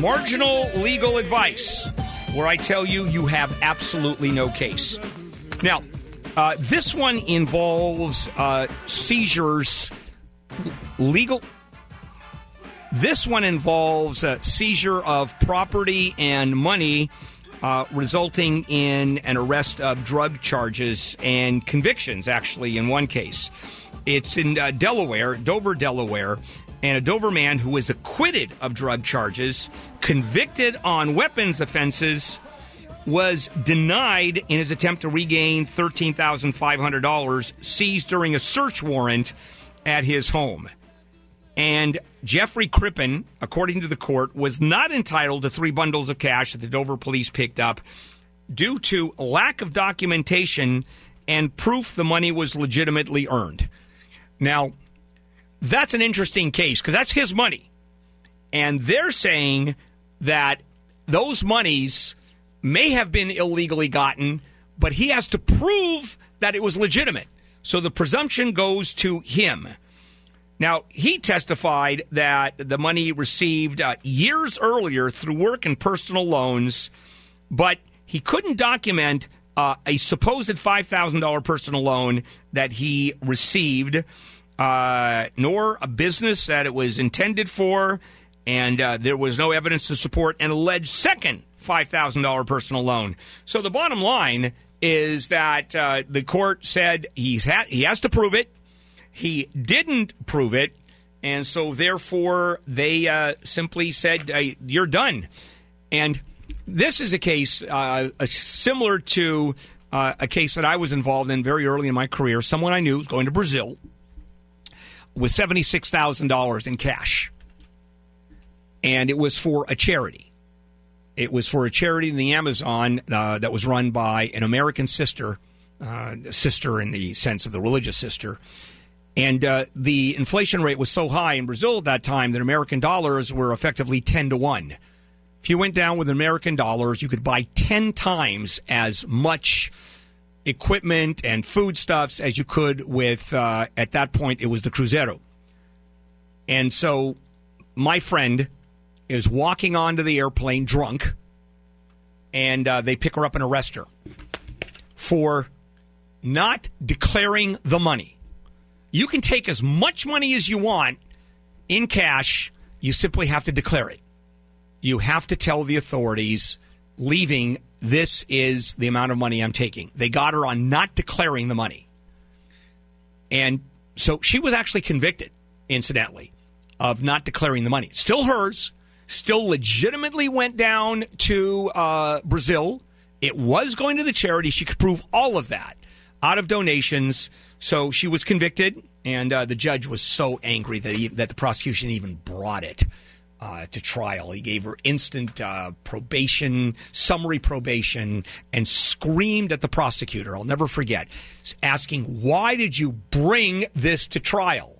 Marginal legal advice, where I tell you you have absolutely no case. Now, uh, this one involves uh, seizures, legal. This one involves a seizure of property and money, uh, resulting in an arrest of drug charges and convictions, actually, in one case. It's in uh, Delaware, Dover, Delaware, and a Dover man who was acquitted of drug charges, convicted on weapons offenses, was denied in his attempt to regain $13,500 seized during a search warrant at his home. And Jeffrey Crippen, according to the court, was not entitled to three bundles of cash that the Dover police picked up due to lack of documentation and proof the money was legitimately earned. Now, that's an interesting case because that's his money. And they're saying that those monies may have been illegally gotten, but he has to prove that it was legitimate. So the presumption goes to him. Now, he testified that the money received uh, years earlier through work and personal loans, but he couldn't document uh, a supposed $5,000 personal loan that he received uh, nor a business that it was intended for, and uh, there was no evidence to support an alleged second $5,000 personal loan. So the bottom line is that uh, the court said he's ha- he has to prove it. He didn't prove it, and so therefore they uh, simply said, "You're done." And this is a case uh, similar to uh, a case that I was involved in very early in my career. Someone I knew was going to Brazil with $76,000 in cash. And it was for a charity. It was for a charity in the Amazon uh, that was run by an American sister, uh, sister in the sense of the religious sister. And uh, the inflation rate was so high in Brazil at that time that American dollars were effectively 10 to 1. If you went down with American dollars, you could buy 10 times as much equipment and foodstuffs as you could with, uh, at that point, it was the Cruzeiro. And so my friend is walking onto the airplane drunk, and uh, they pick her up and arrest her for not declaring the money. You can take as much money as you want in cash, you simply have to declare it. You have to tell the authorities leaving this is the amount of money I'm taking. They got her on not declaring the money. And so she was actually convicted, incidentally, of not declaring the money. Still hers, still legitimately went down to uh, Brazil. It was going to the charity. She could prove all of that out of donations. So she was convicted, and uh, the judge was so angry that, he, that the prosecution even brought it uh, to trial. He gave her instant uh, probation, summary probation, and screamed at the prosecutor. I'll never forget, asking, Why did you bring this to trial?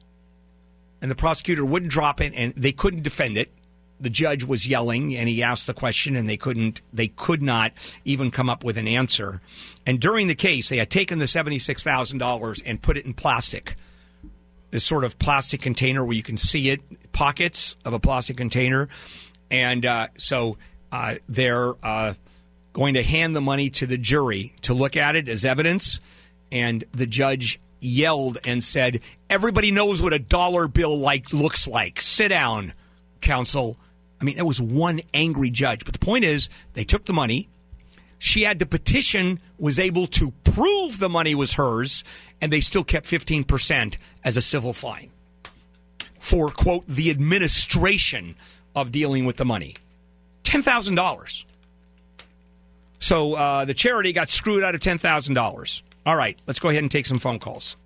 And the prosecutor wouldn't drop it, and they couldn't defend it. The judge was yelling, and he asked the question, and they couldn't. They could not even come up with an answer. And during the case, they had taken the seventy-six thousand dollars and put it in plastic this sort of plastic container where you can see it, pockets of a plastic container. And uh, so uh, they're uh, going to hand the money to the jury to look at it as evidence. And the judge yelled and said, "Everybody knows what a dollar bill like looks like. Sit down, counsel." I mean, that was one angry judge. But the point is, they took the money. She had to petition, was able to prove the money was hers, and they still kept 15% as a civil fine for, quote, the administration of dealing with the money. $10,000. So uh, the charity got screwed out of $10,000. All right, let's go ahead and take some phone calls.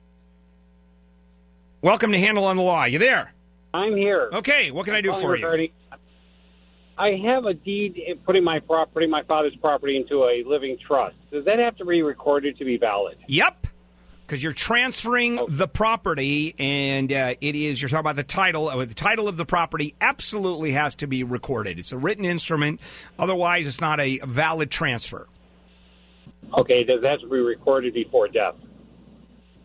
Welcome to Handel on the Law. You there? I'm here. Okay, what can I do for you? I have a deed putting my property, my father's property, into a living trust. Does that have to be recorded to be valid? Yep because you're transferring oh. the property, and uh, it is you're talking about the title. Uh, the title of the property absolutely has to be recorded. It's a written instrument, otherwise, it's not a valid transfer. Okay, does that have to be recorded before death?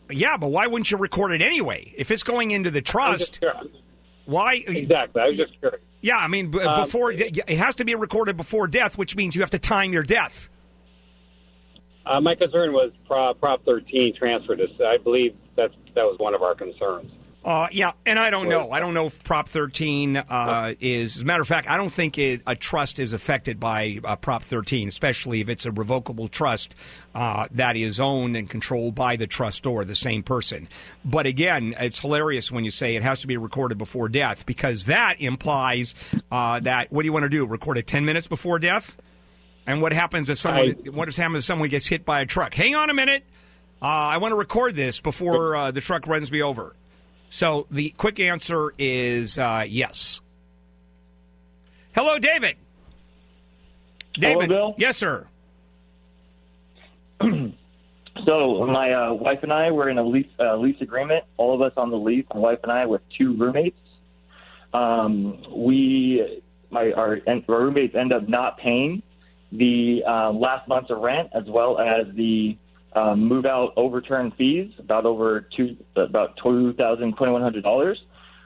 Yeah, but why wouldn't you record it anyway? If it's going into the trust, Why? Exactly. I was just curious. Yeah, I mean, b- Um, before it has to be recorded before death, which means you have to time your death. Uh, my concern was Prop, Prop 13 transfer. This, I believe that's that was one of our concerns. Uh, yeah, and I don't know. I don't know if Prop 13 uh, is. As a matter of fact, I don't think it, a trust is affected by uh, Prop 13, especially if it's a revocable trust uh, that is owned and controlled by the trustor, the same person. But again, it's hilarious when you say it has to be recorded before death because that implies uh, that what do you want to do? Record it 10 minutes before death? And what happens if someone? I- what happens if someone gets hit by a truck? Hang on a minute. Uh, I want to record this before uh, the truck runs me over. So the quick answer is uh, yes. Hello, David. David. Bill. Yes, sir. So my uh, wife and I were in a lease uh, lease agreement. All of us on the lease, my wife and I, with two roommates. Um, we, my our, our roommates end up not paying the uh, last month's of rent as well as the um, move out overturn fees, about over two about two thousand twenty one hundred dollars.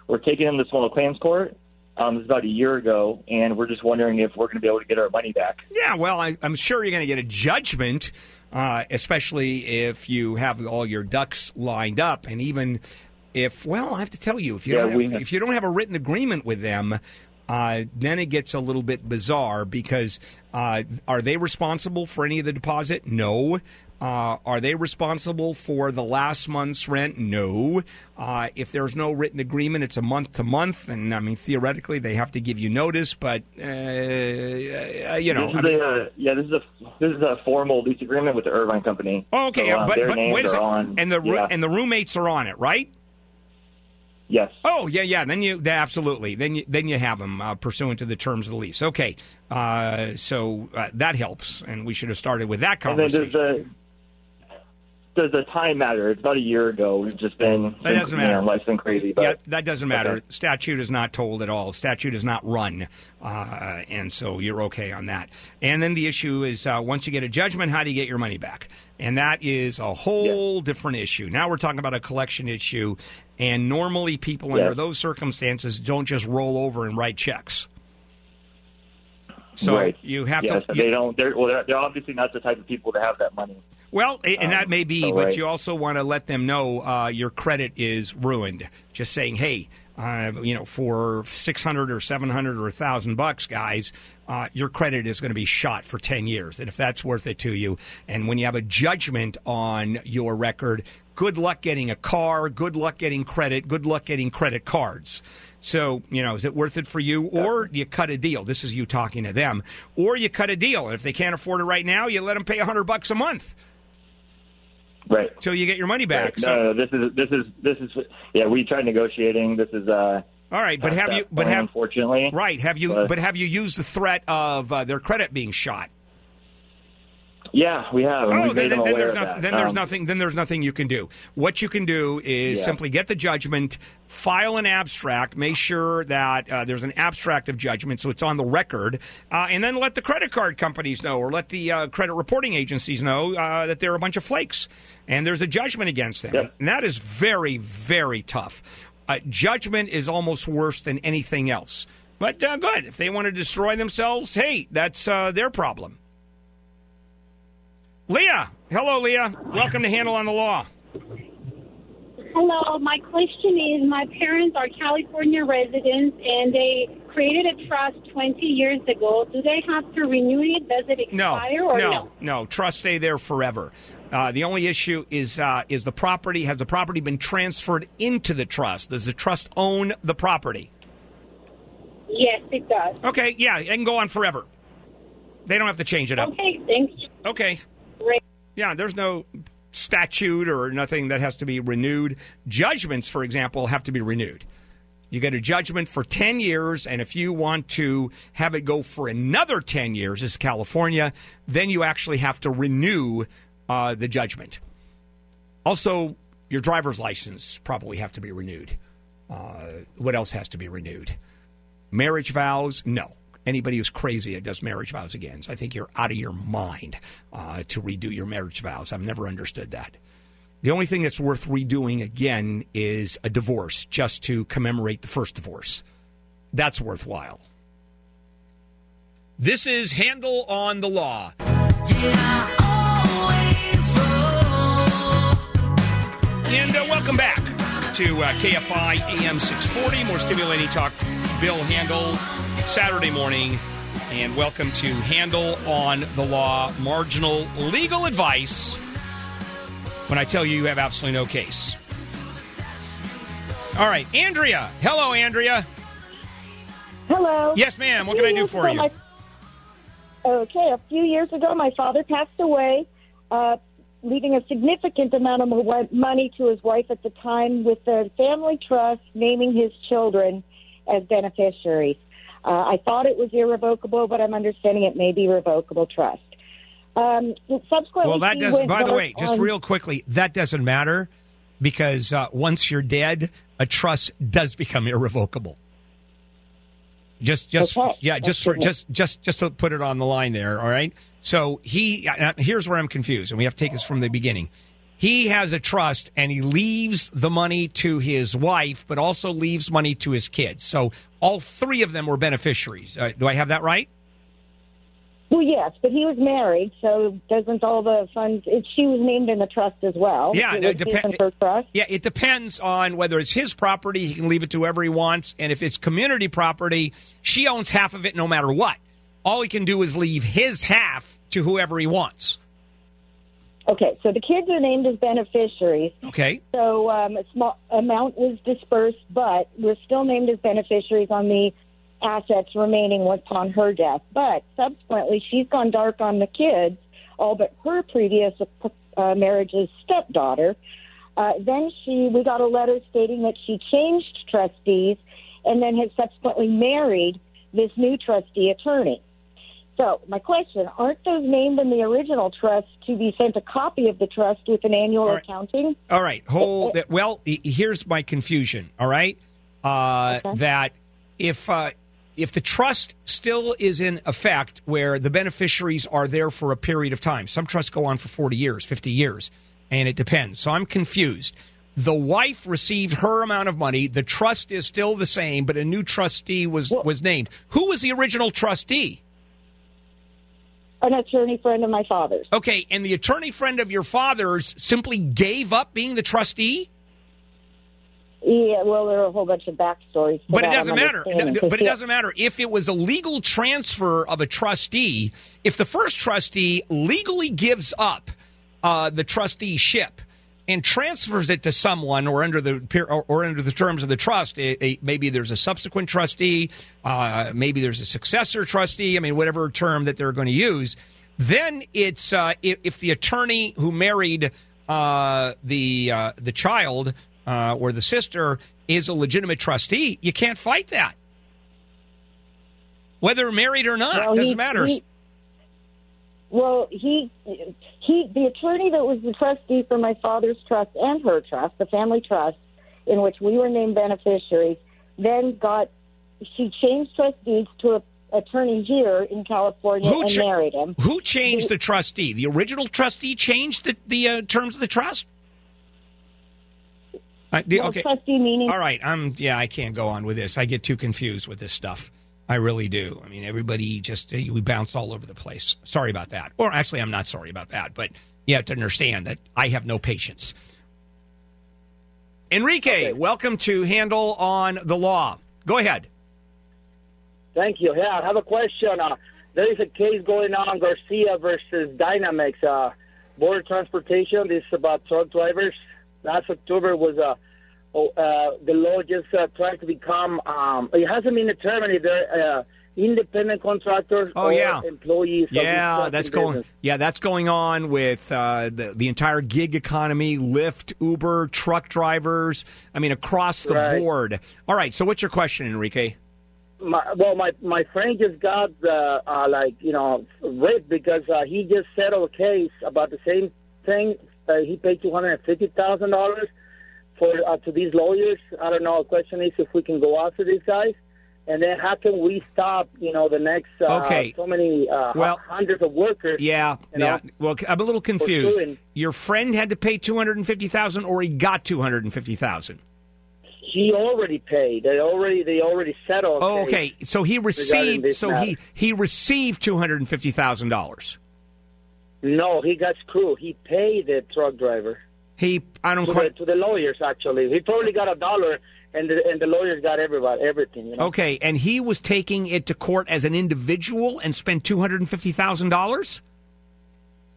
We're taking them to small claims court. Um, this is about a year ago, and we're just wondering if we're going to be able to get our money back. Yeah, well, I, I'm sure you're going to get a judgment, uh, especially if you have all your ducks lined up, and even if, well, I have to tell you, if you Yeah, don't have, have- if you don't have a written agreement with them. Uh, then it gets a little bit bizarre because uh, are they responsible for any of the deposit? No. Uh, are they responsible for the last month's rent? No. Uh, if there's no written agreement, it's a month to month, and I mean theoretically they have to give you notice, but uh, you know, this is I mean, a, uh, yeah, this is a this is a formal lease agreement with the Irvine Company. Oh, okay, So, uh, but, but wait a second. on. and the yeah, and the roommates are on it, right? yes, Oh, yeah, yeah. Then you absolutely. Then you then you have them uh, pursuant to the terms of the lease. Okay, uh, so uh, that helps, and we should have started with that and then conversation. Does the time matter? It's about a year ago. We've just been That doesn't you know, matter. life's been crazy, but yeah, that doesn't matter. Okay. Statute is not told at all. Statute is not run, uh, and so you're okay on that. And then the issue is uh, once you get a judgment, how do you get your money back? And that is a whole different issue. Now we're talking about a collection issue, and normally people under those circumstances don't just roll over and write checks. So right. you have yes, to. they don't. They're well, they're, they're obviously not the type of people to have that money. Well, and that may be, but right. you also want to let them know uh, your credit is ruined. Just saying, hey, uh, you know, for six hundred or seven hundred or a thousand bucks, guys, uh, your credit is going to be shot for ten years, and if that's worth it to you, and when you have a judgment on your record, good luck getting a car, good luck getting credit, good luck getting credit cards. So, you know, is it worth it for you? Or you cut a deal. This is you talking to them. Or you cut a deal. And if they can't afford it right now, you let them pay a 100 bucks a month Right. till you get your money back. Right. So, no, no, this is this is this is yeah. We tried negotiating. This is uh. all right, but have you? But have unfortunately right? Have you? But- But have you used the threat of uh, their credit being shot? Yeah, we have. Oh, then, then there's of nothing. that. Then there's Um, nothing. Then there's nothing you can do. What you can do is Yeah. simply get the judgment, file an abstract, make sure that uh, there's an abstract of judgment, so it's on the record, uh, and then let the credit card companies know, or let the uh, credit reporting agencies know uh, that they're a bunch of flakes, and there's a judgment against them. Yeah. And that is very, very tough. Uh, judgment is almost worse than anything else. But uh, good. If they want to destroy themselves, hey, that's uh, their problem. Leah. Hello, Leah. Welcome to Handel on the Law. Hello, my question is my parents are California residents and they created a trust 20 years ago. Do they have to renew it? Does it No, expire or no, no? no. Trust stay there forever. Uh, the only issue is uh, is the property has the property been transferred into the trust? Does the trust own the property? Yes, it does. Okay, yeah, it can go on forever. They don't have to change it up. Okay, thank you. Okay. Yeah, there's no statute or nothing that has to be renewed. Judgments, for example, have to be renewed. You get a judgment for 10 years, and if you want to have it go for another 10 years, this is California, then you actually have to renew uh, the judgment. Also, your driver's license probably have to be renewed. Uh, what else has to be renewed? Marriage vows? No. Anybody who's crazy that does marriage vows again, I think you're out of your mind uh, to redo your marriage vows. I've never understood that. The only thing that's worth redoing again is a divorce just to commemorate the first divorce. That's worthwhile. This is Handel on the Law. And uh, welcome back to uh, KFI AM 640. More stimulating talk. Bill Handel, Saturday morning. And welcome to Handel on the Law, marginal legal advice when I tell you you have absolutely no case. All right, Andrea. Hello, Andrea. Hello. Yes, ma'am. What can I do for you? My, okay, a few years ago, my father passed away, uh, leaving a significant amount of money to his wife at the time with the family trust naming his children as beneficiaries. Uh, I thought it was irrevocable, but I'm understanding it may be revocable trust. Um, subsequently, well, that doesn't. By the way, just on, real quickly, that doesn't matter because uh, once you're dead, a trust does become irrevocable. Just, just, Okay. yeah, just for, just, just, just to put it on the line there. All right. So he, uh, here's where I'm confused, and we have to take this from the beginning. He has a trust, and he leaves the money to his wife, but also leaves money to his kids. So all three of them were beneficiaries. Uh, do I have that right? Well, yes, but he was married, so doesn't all the funds? It, she was named in the trust as well. Yeah, it it was depen- his and her trust. Yeah, it depends on whether it's his property, he can leave it to whoever he wants, and if it's community property, she owns half of it no matter what. All he can do is leave his half to whoever he wants. Okay, so the kids are named as beneficiaries. Okay. So um, a small amount was dispersed, but we're still named as beneficiaries on the assets remaining upon her death. But subsequently, she's gone dark on the kids, all but her previous uh, marriage's stepdaughter. Uh, then she, we got a letter stating that she changed trustees, and then has subsequently married this new trustee attorney. So, my question: Aren't those named in the original trust to be sent a copy of the trust with an annual All right. accounting? All right. Hold it. Well, here's my confusion. All right. Uh, Okay. That if uh, if the trust still is in effect, where the beneficiaries are there for a period of time, some trusts go on for forty years, fifty years, and it depends. So I'm confused. The wife received her amount of money. The trust is still the same, but a new trustee was Well- was named. Who was the original trustee? An attorney friend of my father's. Okay, and the attorney friend of your father's simply gave up being the trustee. Yeah, well, there are a whole bunch of backstories. To But it doesn't matter. But it doesn't matter if it was a legal transfer of a trustee. If the first trustee legally gives up uh, the trusteeship and transfers it to someone, or under the or, or under the terms of the trust, it, it- maybe there's a subsequent trustee, uh, maybe there's a successor trustee. I mean, whatever term that they're going to use. Then it's uh, if, if the attorney who married uh, the uh, the child uh, or the sister is a legitimate trustee, you can't fight that. Whether married or not, Well, doesn't he- matter. he- well, he he the attorney that was the trustee for my father's trust and her trust, the family trust, in which we were named beneficiaries, then got she changed trustees to a attorney here in California Who and married him. Who changed the trustee? The original trustee changed the, the uh, terms of the trust. The- Well, okay, trustee meaning all right. I'm yeah. I can't go on with this. I get too confused with this stuff. I really do. I mean, everybody just uh, we bounce all over the place. Sorry about that. Or actually, I'm not sorry about that. But you have to understand that I have no patience. Enrique, welcome to Handel on the Law. Go ahead. Thank you. Yeah, I have a question. Uh, there is a case going on, Garcia versus Dynamics, uh, border transportation. This is about truck drivers. Last October was uh, oh, uh, the law just uh, tried to become. Um, it hasn't been determined they're uh, independent contractors Oh, or yeah. employees. Yeah, that's going. business. Yeah, that's going on with uh, the the entire gig economy, Lyft, Uber, truck drivers. I mean, across the Right. board. All right. So, what's your question, Enrique? my, well, my my friend just got uh, uh, like you know ripped because uh, he just settled a case about the same thing. Uh, he paid two hundred and fifty thousand dollars for uh, to these lawyers. I don't know. The question is if we can go after these guys And then how can we stop, you know, the next uh, Okay. so many uh, Well- hundreds of workers? Yeah, you know, yeah. Well, I'm a little confused. Your friend had to pay two hundred and fifty thousand, or he got two hundred and fifty thousand. He already paid. They already they already settled. Oh, okay. So he received. So matter. he he received two hundred and fifty thousand dollars. No, he got screwed. He paid the truck driver He. I don't to the, to the lawyers. Actually, he probably got a dollar, and the and the lawyers got everybody everything. You know. Okay, and he was taking it to court as an individual and spent two hundred and fifty thousand dollars.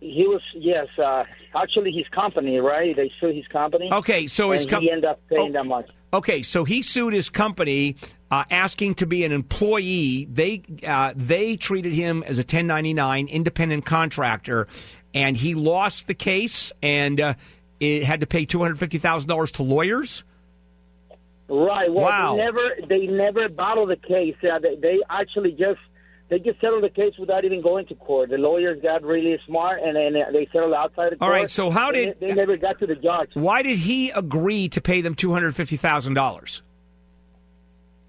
He was yes. Uh, actually, his company, right? They sued his company. Okay, so his and com- he ended up paying Oh. that much. Okay, so he sued his company, uh, asking to be an employee. They uh, they treated him as a 1099 independent contractor, and he lost the case and uh, it had to pay two hundred fifty thousand dollars to lawyers. Right. Well, Wow. they never they never battled the case. Uh, they, they actually just they just settled the case without even going to court. The lawyers got really smart and then they settled outside the court. All right, so how did- they, never got to the judge? Why did he agree to pay them two hundred fifty thousand dollars?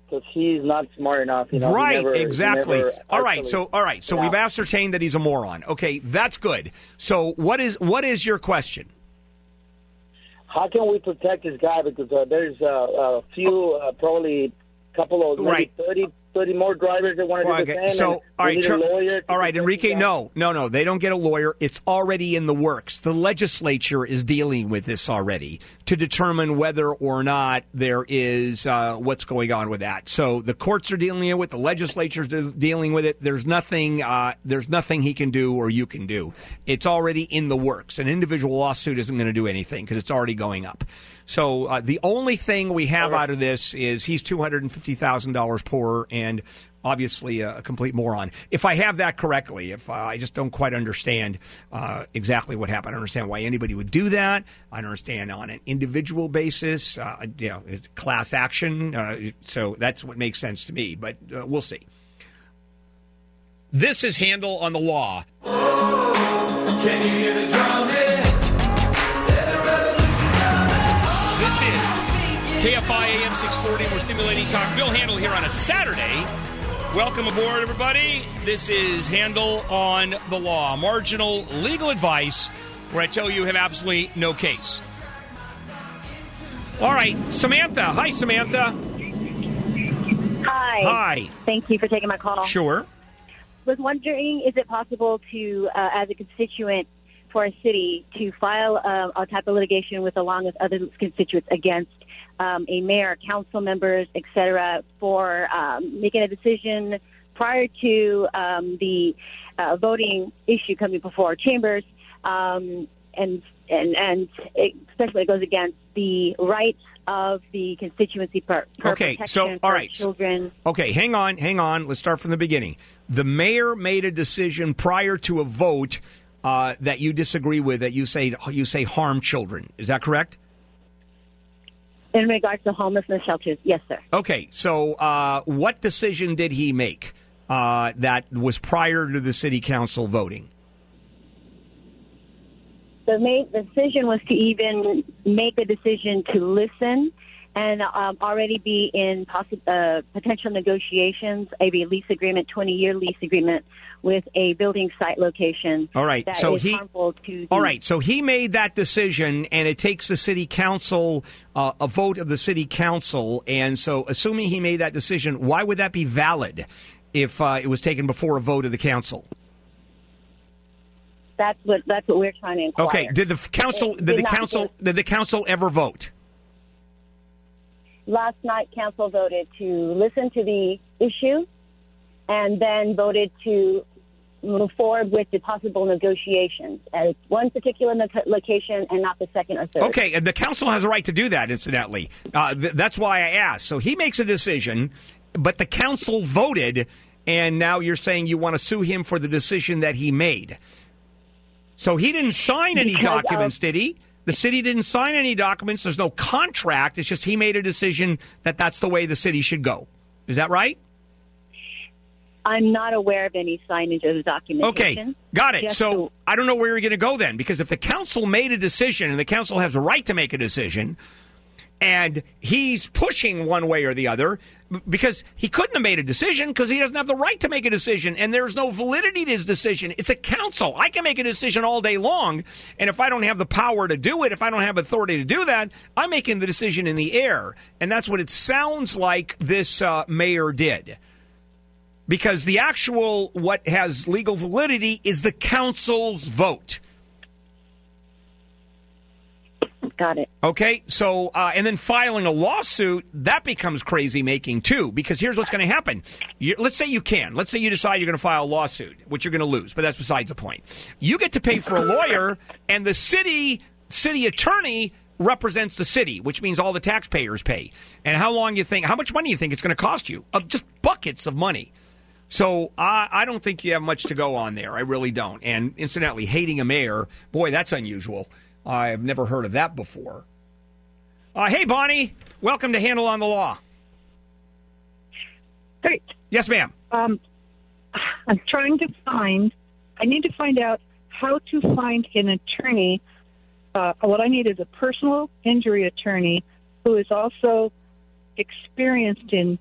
Because he's not smart enough. You know, right, never- exactly. all right, actually- so all right, so Yeah. we've ascertained that he's a moron. Okay, that's good. So what is what is your question? How can we protect this guy? Because uh, there's uh, a few, uh, probably a couple of maybe Right. 30, 30 more drivers that want to do the okay, same. so all right, need Char- a lawyer. all right, Enrique. No, no, no. They don't get a lawyer. It's already in the works. The legislature is dealing with this already to determine whether or not there is uh, what's going on with that. So the courts are dealing with it. The legislature's de- dealing with it. There's nothing. Uh, there's nothing he can do or you can do. It's already in the works. An individual lawsuit isn't going to do anything because it's already going up. So uh, the only thing we have out of this is he's two hundred and fifty thousand dollars poorer and obviously a, a complete moron. If I have that correctly, if uh, I just don't quite understand uh, exactly what happened, I don't understand why anybody would do that. I don't understand on an individual basis, uh, you know, it's class action. Uh, so that's what makes sense to me. But uh, we'll see. This is Handel on the law. KFI AM 640. We're stimulating talk. Bill Handel here on a Saturday. Welcome aboard, everybody. This is Handel on the Law, marginal legal advice where I tell you you have absolutely no case. All right, Samantha. Hi, Samantha. Hi. Hi. Thank you for taking my call. Sure. Was wondering, is it possible to, uh, as a constituent for a city, to file uh, a type of litigation with along with other constituents against um, a mayor, council members, et cetera, for um, making a decision prior to um, the uh, voting issue coming before our chambers, um, and and and it, especially it goes against the rights of the constituency per, per Okay, so, all right. children. Okay, hang on, hang on. Let's start from the beginning. The mayor made a decision prior to a vote uh, that you disagree with, that you say you say harm children. Is that correct? In regards to homelessness shelters, yes, sir. Okay, so uh, what decision did he make uh, that was prior to the city council voting? The main the decision was to even make a decision to listen and um, already be in possi- uh, potential negotiations a lease agreement, 20 year lease agreement with a building site location. All right, so he-. The, All right, so he made that decision, and it takes the city council uh, a vote of the city council. And so, assuming he made that decision, why would that be valid if uh, it was taken before a vote of the council? That's what that's what we're trying to inquire. Okay, did the council It did did the council get- did the council ever vote? Last night, council voted to listen to the issue, and then voted to move forward with the possible negotiations at one particular no- location and not the second or third. Okay, and the council has a right to do that. Incidentally, uh, th- that's why I asked. So he makes a decision, but the council voted, and now you're saying you want to sue him for the decision that he made. So he didn't sign any Because of- documents, did he? The city didn't sign any documents. There's no contract. It's just he made a decision that that's the way the city should go. Is that right? I'm not aware of any signage of the documentation. Okay, got it. So I don't know where you're going to go then, because if the council made a decision and the council has a right to make a decision, and he's pushing one way or the other because he couldn't have made a decision because he doesn't have the right to make a decision and there's no validity to his decision. It's a council. I can make a decision all day long, and if I don't have the power to do it, if I don't have authority to do that, I'm making the decision in the air, and that's what it sounds like this uh, mayor did. Because the actual what has legal validity is the council's vote. Got it. Okay, so uh, and then filing a lawsuit that becomes crazy making too. Because here's what's going to happen. You, let's say you can. Let's say you decide you're going to file a lawsuit, which you're going to lose, but that's besides the point. You get to pay for a lawyer, and the city city attorney represents the city, which means all the taxpayers pay. And how long you think? How much money you think it's going to cost you? Uh, just buckets of money. So I, I don't think you have much to go on there. I really don't. And incidentally, hating a mayor, boy, that's unusual. I've never heard of that before. Uh, hey, Bonnie, welcome to Handel on the Law. Great. Yes, ma'am. Um, I'm trying to find. I need to find out how to find an attorney. Uh, what I need is a personal injury attorney who is also experienced in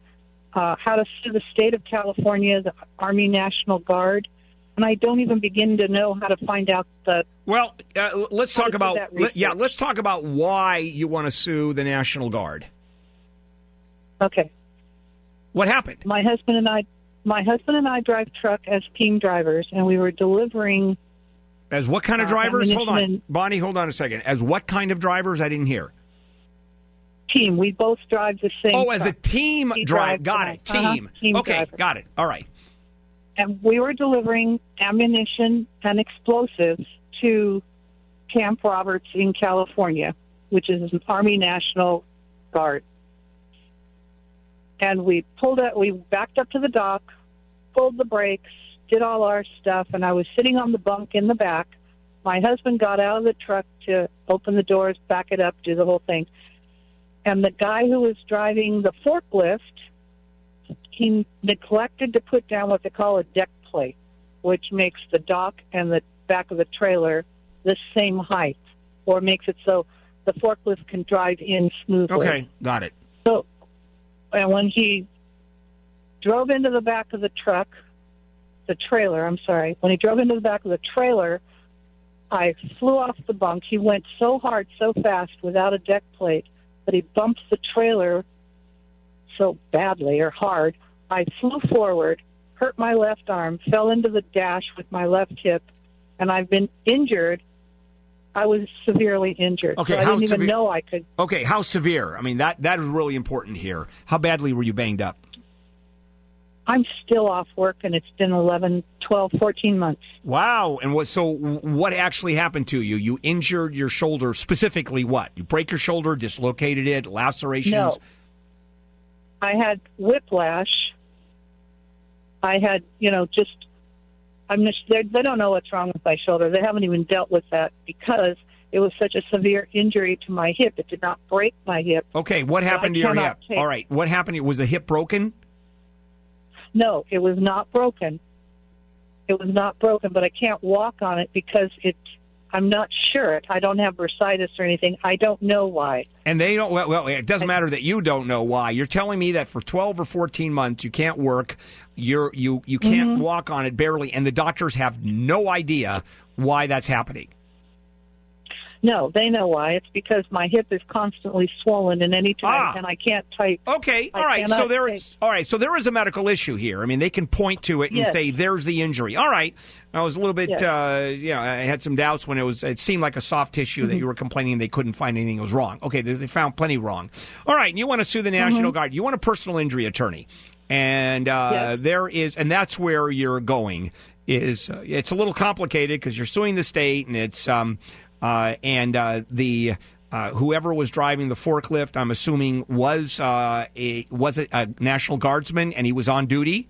uh, how to sue the state of California, the Army National Guard, and I don't even begin to know how to find out the. Well, uh, let's talk about that le- yeah. Let's talk about why you want to sue the National Guard. Okay. What happened? My husband and I, my husband and I drive truck as team drivers, and we were delivering As what kind of Uh, drivers? Hold on, Bonnie. Hold on a second. As what kind of drivers? I didn't hear. Team. We both drive the same. Oh, as a team He drive. Got it. uh-huh, Team. team okay, driver. got it. All right. and we were delivering ammunition and explosives to Camp Roberts in California, which is an Army National Guard. And we pulled it. We backed up to the dock, pulled the brakes, did all our stuff, and I was sitting on the bunk in the back. My husband got out of the truck to open the doors, back it up, do the whole thing. And the guy who was driving the forklift he neglected to put down what they call a deck plate, which makes the dock and the back of the trailer the same height, or makes it so the forklift can drive in smoothly. Okay, got it. So, and when he drove into the back of the truck, the trailer, I'm sorry, when he drove into the back of the trailer, I flew off the bunk. He went so hard, so fast without a deck plate that he bumped the trailer so badly or hard. I flew forward, hurt my left arm, fell into the dash with my left hip, and I've been injured. I was severely injured. Okay, so I didn't even severe- know I could Okay, how severe? I mean, that that is really important here. How badly were you banged up? I'm still off work, and it's been 11, 12, 14 months. Wow. And what? So, what actually happened to you? You injured your shoulder specifically. What? You break your shoulder, dislocated it, lacerations. No. I had whiplash. I had, you know, just, I'm just, they don't know what's wrong with my shoulder. They haven't even dealt with that because it was such a severe injury to my hip. It did not break my hip. Okay, what So happened I to your hip? take- All right, what happened? Was the hip broken? No, it was not broken. It was not broken, but I can't walk on it because it. I'm not sure. I don't have bursitis or anything. I don't know why. And they don't. Well, well, it doesn't matter that you don't know why. You're telling me that for 12 or 14 months you can't work. You're you you can't Mm-hmm. walk on it barely, and the doctors have no idea why that's happening. No, they know why. It's because my hip is constantly swollen, and any time, Ah. and I can't type. Okay, all right. So there is all right. So there is a medical issue here. I mean, they can point to it and Yes. say, "There's the injury." All right. I was a little bit, Yes. uh, you know, I had some doubts when it was. It seemed like a soft tissue Mm-hmm. that you were complaining they couldn't find anything that was wrong. Okay, they, they found plenty wrong. All right, and you want to sue the National Mm-hmm. Guard. You want a personal injury attorney, and uh, Yes. there is, and that's where you're going. Is uh, it's a little complicated because you're suing the state, and it's um, and uh, the. Uh, whoever was driving the forklift, I'm assuming was uh, a was it a National Guardsman, and he was on duty.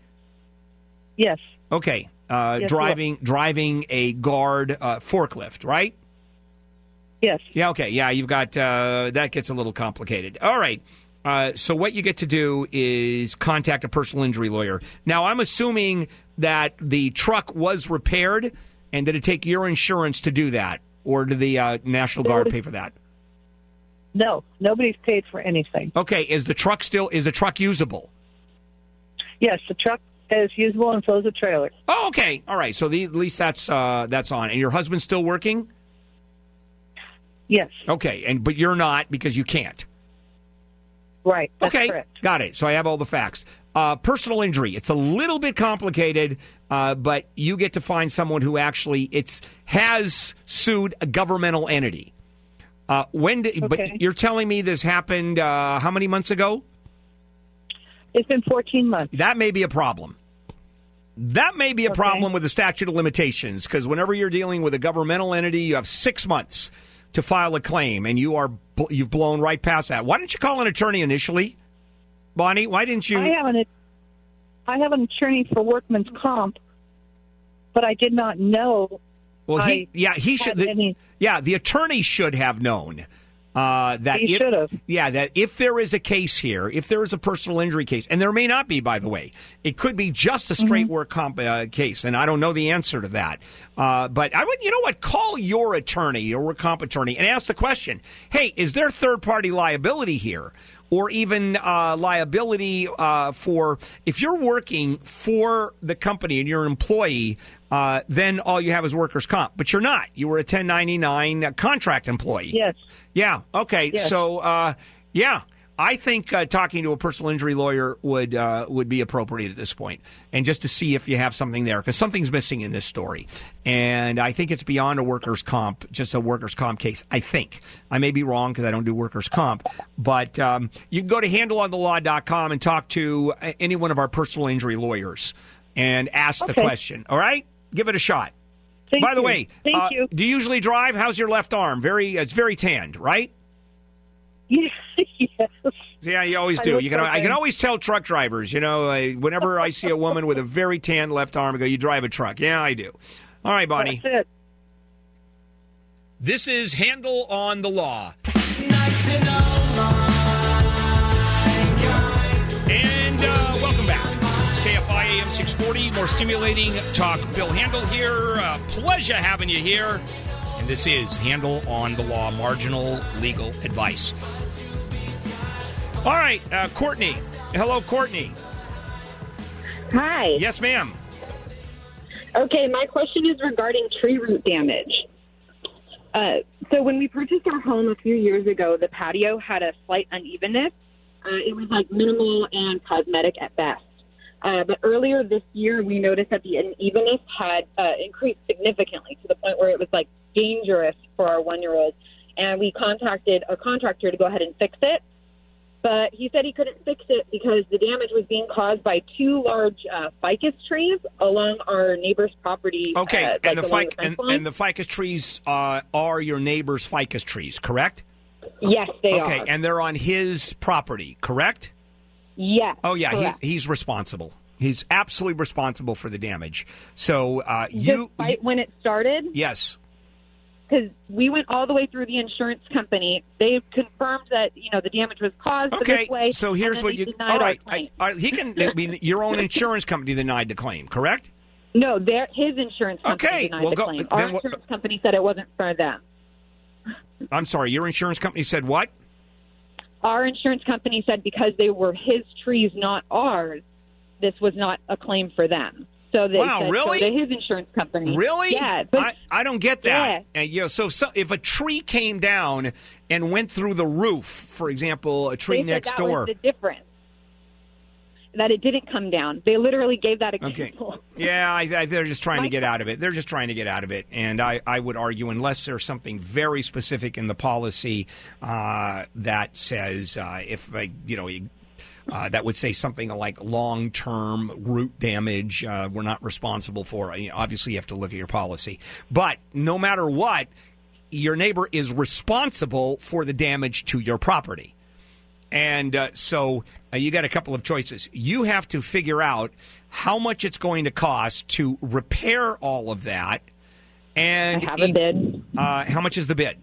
Yes, Okay, uh, Yes, driving driving a guard uh, forklift, right? yes. Yeah. Okay. Yeah, you've got uh, that gets a little complicated. All right. Uh, so what you get to do is contact a personal injury lawyer. Now, I'm assuming that the truck was repaired, and did it take your insurance to do that, or did the uh, National Guard pay for that? No, nobody's paid for anything. Okay, is the truck still is the truck usable? Yes, the truck is usable and so is the trailer. Oh, okay. All right. So the, at least that's uh, that's on. And your husband's still working? Yes, Okay. And but you're not because you can't. right. That's okay. correct. Got it. So I have all the facts. Uh, personal injury. It's a little bit complicated, uh, but you get to find someone who actually it's has sued a governmental entity. Uh, when? Did, Okay. But you're telling me this happened uh, how many months ago? It's been 14 months. That may be a problem. That may be a Okay. problem with the statute of limitations because whenever you're dealing with a governmental entity, you have six months to file a claim, and you are you've blown right past that. Why didn't you call an attorney initially, Bonnie? Why didn't you? I have an I have an attorney for workman's comp, but I did not know. well, he I yeah he should. The, any- yeah, the attorney should have known. Uh, that He if, should have. Yeah, that if there is a case here, if there is a personal injury case, and there may not be, by the way, it could be just a Mm-hmm. straight work comp uh, case, and I don't know the answer to that. Uh, but I would, you know what, call your attorney, your work comp attorney, and ask the question: Hey, is there third party liability here? Or even uh, liability uh, for if you're working for the company and you're an employee, uh, then all you have is workers' comp. But you're not. You were a 1099 contract employee. Yes. Yeah. Okay. Yes. So, uh, yeah, I think uh, talking to a personal injury lawyer would uh, would be appropriate at this point, and just to see if you have something there, because something's missing in this story, and I think it's beyond a workers' comp, just a workers' comp case. I think I may be wrong because I don't do workers' comp, but um, you can go to handelonthelaw.com and talk to uh, any one of our personal injury lawyers and ask the question. All right, give it a shot. Thank By the you. way, uh, do you usually drive? How's your left arm? Very, it's very tanned, right? Yes. Yeah, you always do. look You can. like I can always tell truck drivers. You know, uh, whenever I see a woman with a very tan left arm, I go, "You drive a truck." Yeah, I do. All right, Bonnie. That's it. This is Handel on the Law. And uh, welcome back. This is KFI AM 640. More stimulating talk. Bill Handel here. Uh, pleasure having you here. And this is Handel on the Law, marginal legal advice. All right, uh, Courtney. Hello, Courtney. Hi. Yes, ma'am. Okay, my question is regarding tree root damage. Uh, so when we purchased our home a few years ago, the patio had a slight unevenness. Uh, it was like minimal and cosmetic at best. Uh, but earlier this year, we noticed that the unevenness had uh, increased significantly to the point where it was like dangerous for our one-year-old. And we contacted a contractor to go ahead and fix it. But he said he couldn't fix it because the damage was being caused by two large uh, ficus trees along our neighbor's property. Okay, uh, like and the fic- fence and, and the ficus trees uh, are your neighbor's ficus trees, correct? yes, they okay, are. Okay, and they're on his property, correct? yes. Oh yeah, he, he's responsible. He's absolutely responsible for the damage. So uh, you, Despite when it started, yes, because we went all the way through the insurance company, they confirmed that you know the damage was caused okay. this way. So here's what you. All right. I, I, he can. I mean, your own insurance company denied the claim, correct? no, their his insurance company Okay, denied well, the go- claim. Our what- insurance company said it wasn't for them. I'm sorry. Your insurance company said what? Our insurance company said because they were his trees, not ours, this was not a claim for them. So they Wow, really? so to his insurance company. Really? Yeah, but I, I don't get that. And, you know, so, so if a tree came down and went through the roof, for example, a tree next door. the difference. That it didn't come down. They literally gave that Okay. example. Yeah, I, I, they're just trying to get out of it. They're just trying to get out of it, and I, I would argue, unless there's something very specific in the policy uh, that says uh, if like, you know. You- Uh, that would say something like long-term root damage. Uh, we're not responsible for. I mean, obviously, you have to look at your policy. But no matter what, your neighbor is responsible for the damage to your property. And uh, so uh, you got a couple of choices. You have to figure out how much it's going to cost to repair all of that. And I have a bid. Uh, how much is the bid?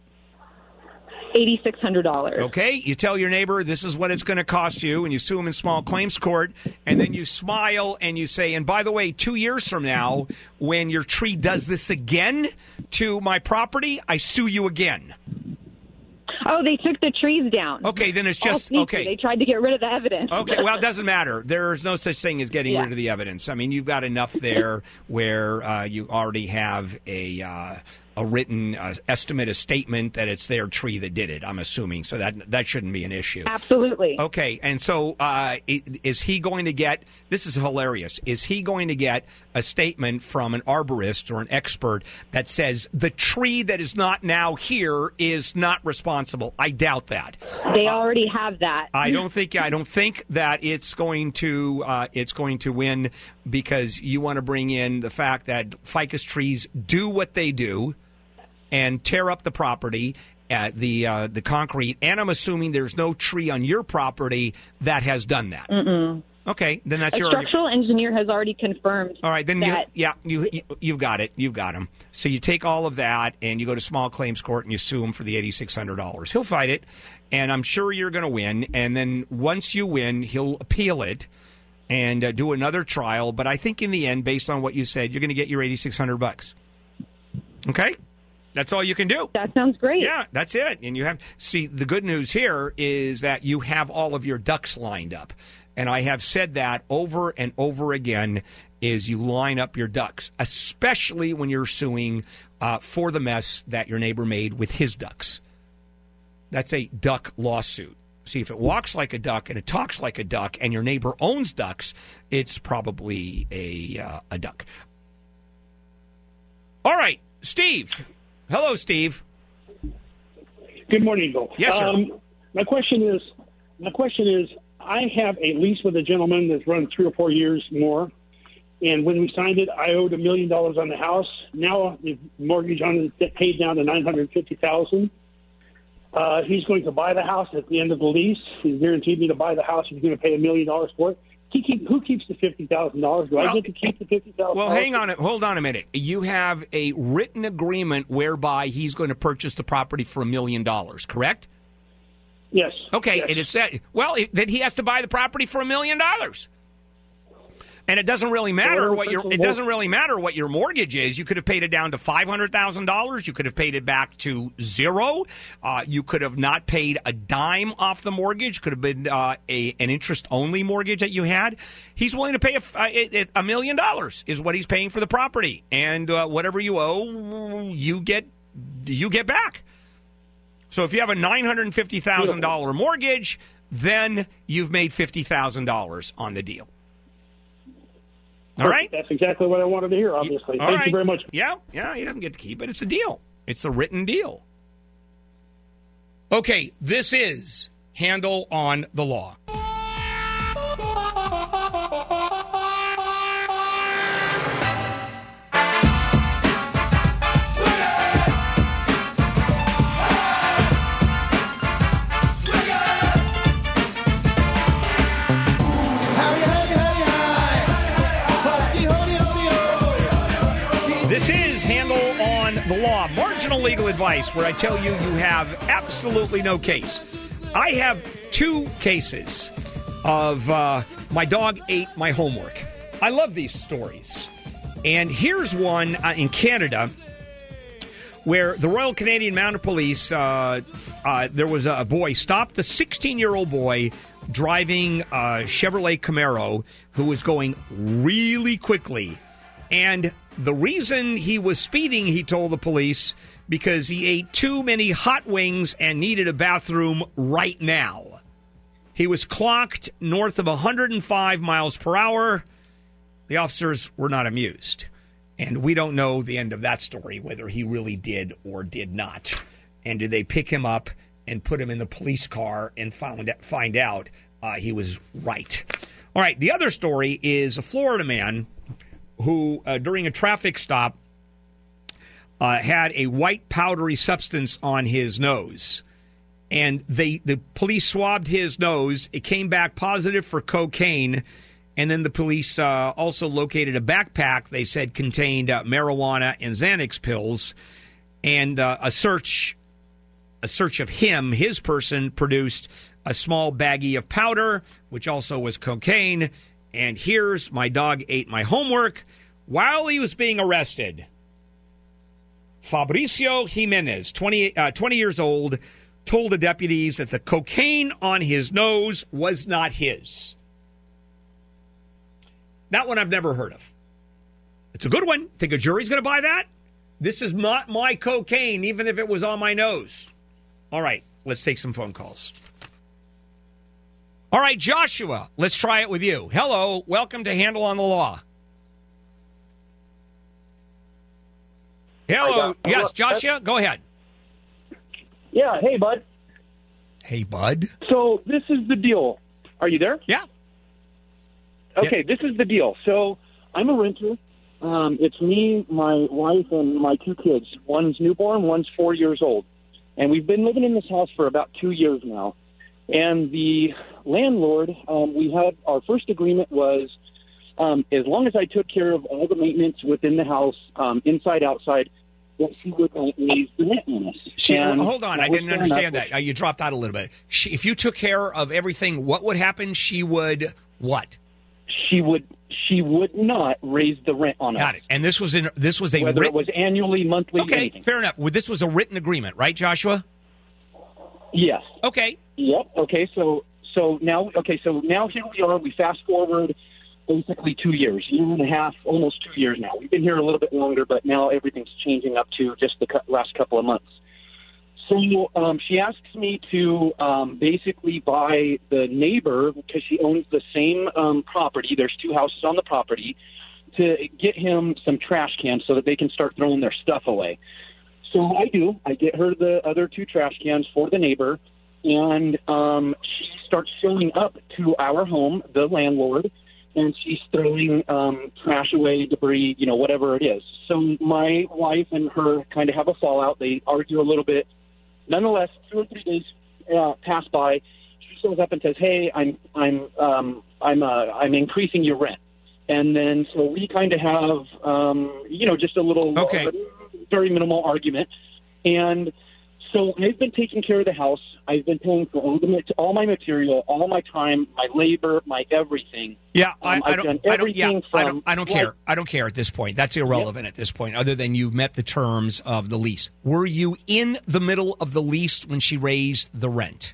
Eighty six hundred dollars. Okay, you tell your neighbor this is what it's going to cost you, and you sue him in small claims court, and then you smile and you say, and by the way, two years from now, when your tree does this again to my property, I sue you again. Oh, they took the trees down. Okay, then it's just okay. They tried to get rid of the evidence. Okay, well, it doesn't matter. There's no such thing as getting Yeah. rid of the evidence. I mean, you've got enough there where uh, you already have a uh, a written uh, estimate, a statement that it's their tree that did it. I'm assuming, so that that shouldn't be an issue. Absolutely. Okay, and so uh, is he going to get? This is hilarious. Is he going to get a statement from an arborist or an expert that says the tree that is not now here is not responsible? I doubt that. They already have that. I don't think I don't think that it's going to uh, it's going to win because you want to bring in the fact that ficus trees do what they do and tear up the property. Uh, the uh, the concrete, and I'm assuming there's no tree on your property that has done that. Mm-mm. Okay, then that's a your structural engineer has already confirmed. all right, then you, yeah, you, you you've got it. You've got him. So you take all of that and you go to small claims court and you sue him for the eighty six hundred dollars. He'll fight it, and I'm sure you're going to win. And then once you win, he'll appeal it and uh, do another trial. But I think in the end, based on what you said, you're going to get your eighty six hundred bucks. Okay, that's all you can do. That sounds great. Yeah, that's it. And you have see the good news here is that you have all of your ducks lined up. And I have said that over and over again is you line up your ducks, especially when you're suing uh, for the mess that your neighbor made with his ducks. That's a duck lawsuit. See, if it walks like a duck and it talks like a duck, and your neighbor owns ducks, it's probably a uh, a duck. All right, Steve. Hello, Steve. Good morning, Bill. Yes, sir. Um, my question is, my question is, I have a lease with a gentleman that's run three or four years more, and when we signed it, I owed a million dollars on the house. Now the mortgage on it paid down to nine hundred fifty thousand. Uh, he's going to buy the house at the end of the lease. He's guaranteed me to buy the house. He's going to pay a million dollars for it. He keep, who keeps the fifty thousand dollars? Do I get to keep the fifty thousand? Well, hang on. Hold on a minute. You have a written agreement whereby he's going to purchase the property for a million dollars, correct? Yes. Okay. It is said. Well, it, then he has to buy the property for a million dollars. And it doesn't really matter what your it doesn't really matter what your mortgage is. You could have paid it down to five hundred thousand dollars. You could have paid it back to zero. Uh, you could have not paid a dime off the mortgage. Could have been uh, a an interest only mortgage that you had. He's willing to pay a, a, a million dollars is what he's paying for the property, and uh, whatever you owe, you get you get back. So if you have a nine hundred and fifty thousand dollar mortgage, then you've made fifty thousand dollars on the deal. All right. That's exactly what I wanted to hear. Obviously, All thank right. you very much. Yeah, yeah, he doesn't get to keep it. It's a deal. It's a written deal. Okay, this is Handel on the law. Legal advice where I tell you you have absolutely no case. I have two cases of uh, my dog ate my homework. I love these stories. And here's one uh, in Canada where the Royal Canadian Mounted Police, uh, uh, there was a boy stopped a 16 year old boy driving a Chevrolet Camaro who was going really quickly. And the reason he was speeding, he told the police, because he ate too many hot wings and needed a bathroom right now. He was clocked north of 105 miles per hour. The officers were not amused. And we don't know the end of that story, whether he really did or did not. And did they pick him up and put him in the police car and found find out uh, he was right? All right. The other story is a Florida man who, uh, during a traffic stop, uh, had a white powdery substance on his nose. And they the police swabbed his nose. It came back positive for cocaine. And then the police uh, also located a backpack they said contained uh, marijuana and Xanax pills. And uh, a search, a search of him, his person, produced a small baggie of powder, which also was cocaine. And here's my dog ate my homework while he was being arrested. Fabricio Jimenez, 20, uh, 20 years old, told the deputies that the cocaine on his nose was not his. That one I've never heard of. It's a good one. Think a jury's going to buy that? This is not my cocaine, even if it was on my nose. All right, let's take some phone calls. All right, Joshua, let's try it with you. Hello, welcome to Handel on the Law. Hello, Hi, yes. Joshua, go ahead. Yeah, hey, bud. Hey, bud. So this is the deal. Are you there? Yeah. Okay, this is the deal. So I'm a renter. Um, it's me, my wife, and my two kids. One's newborn, one's four years old. And we've been living in this house for about two years now. And the landlord, um, we had our first agreement was um, as long as I took care of all the maintenance within the house, um, inside, outside, that she would the rent on us. She, And hold on, I didn't understand enough. that. Uh, you dropped out a little bit. She, if you took care of everything, what would happen? She would what? She would. She would not raise the rent on Got us. it. And this was in this was a Whether writ- it was annually, monthly, okay. anything. Fair enough. Well, This was a written agreement, right, Joshua? Yes. Okay. Yep. Okay. So so now okay. So now here we are. We fast forward basically two years, year and a half, almost two years now. We've been here a little bit longer, but now everything's changing up to just the last couple of months. So um, she asks me to um, basically buy the neighbor because she owns the same um, property. There's two houses on the property to get him some trash cans so that they can start throwing their stuff away. So I do. I get her the other two trash cans for the neighbor, and um, she starts showing up to our home, the landlord, and she's throwing um, trash away, debris, you know, whatever it is. So my wife and her kind of have a fallout. They argue a little bit. Nonetheless, two or three days uh, pass by. She shows up and says, "Hey, I'm I'm um, I'm uh, I'm increasing your rent." And then so we kind of have um, you know just a little Okay. very minimal argument. And so I've been taking care of the house. I've been paying for all the all my material, all my time, my labor, my everything. Yeah, I, Um, I I've don't. done I don't. Yeah, everything I don't. I don't care. I don't care at this point. That's irrelevant at this point. Other than you've met the terms of the lease. Were you in the middle of the lease when she raised the rent?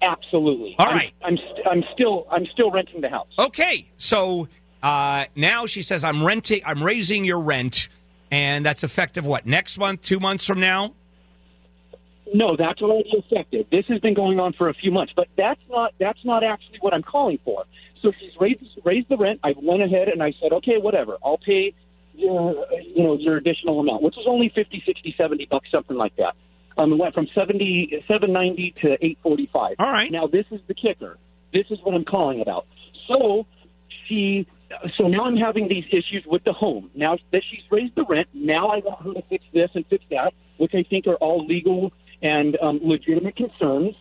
Absolutely. All I'm- right. I'm st- I'm still I'm still renting the house. Okay, so uh, now she says I'm renting. I'm raising your rent, and that's effective. What next month? Two months from now? No, that's already effective. This has been going on for a few months, but that's not that's not actually what I'm calling for. So she's raised raised the rent. I went ahead and I said, okay, whatever. I'll pay your you know your additional amount, which is only fifty, sixty, seventy bucks, something like that. Um, it went from seventy seven ninety to eight forty five. All right. Now this is the kicker. This is what I'm calling about. So she. So now I'm having these issues with the home. Now that she's raised the rent, now I want her to fix this and fix that, which I think are all legal and um, legitimate concerns.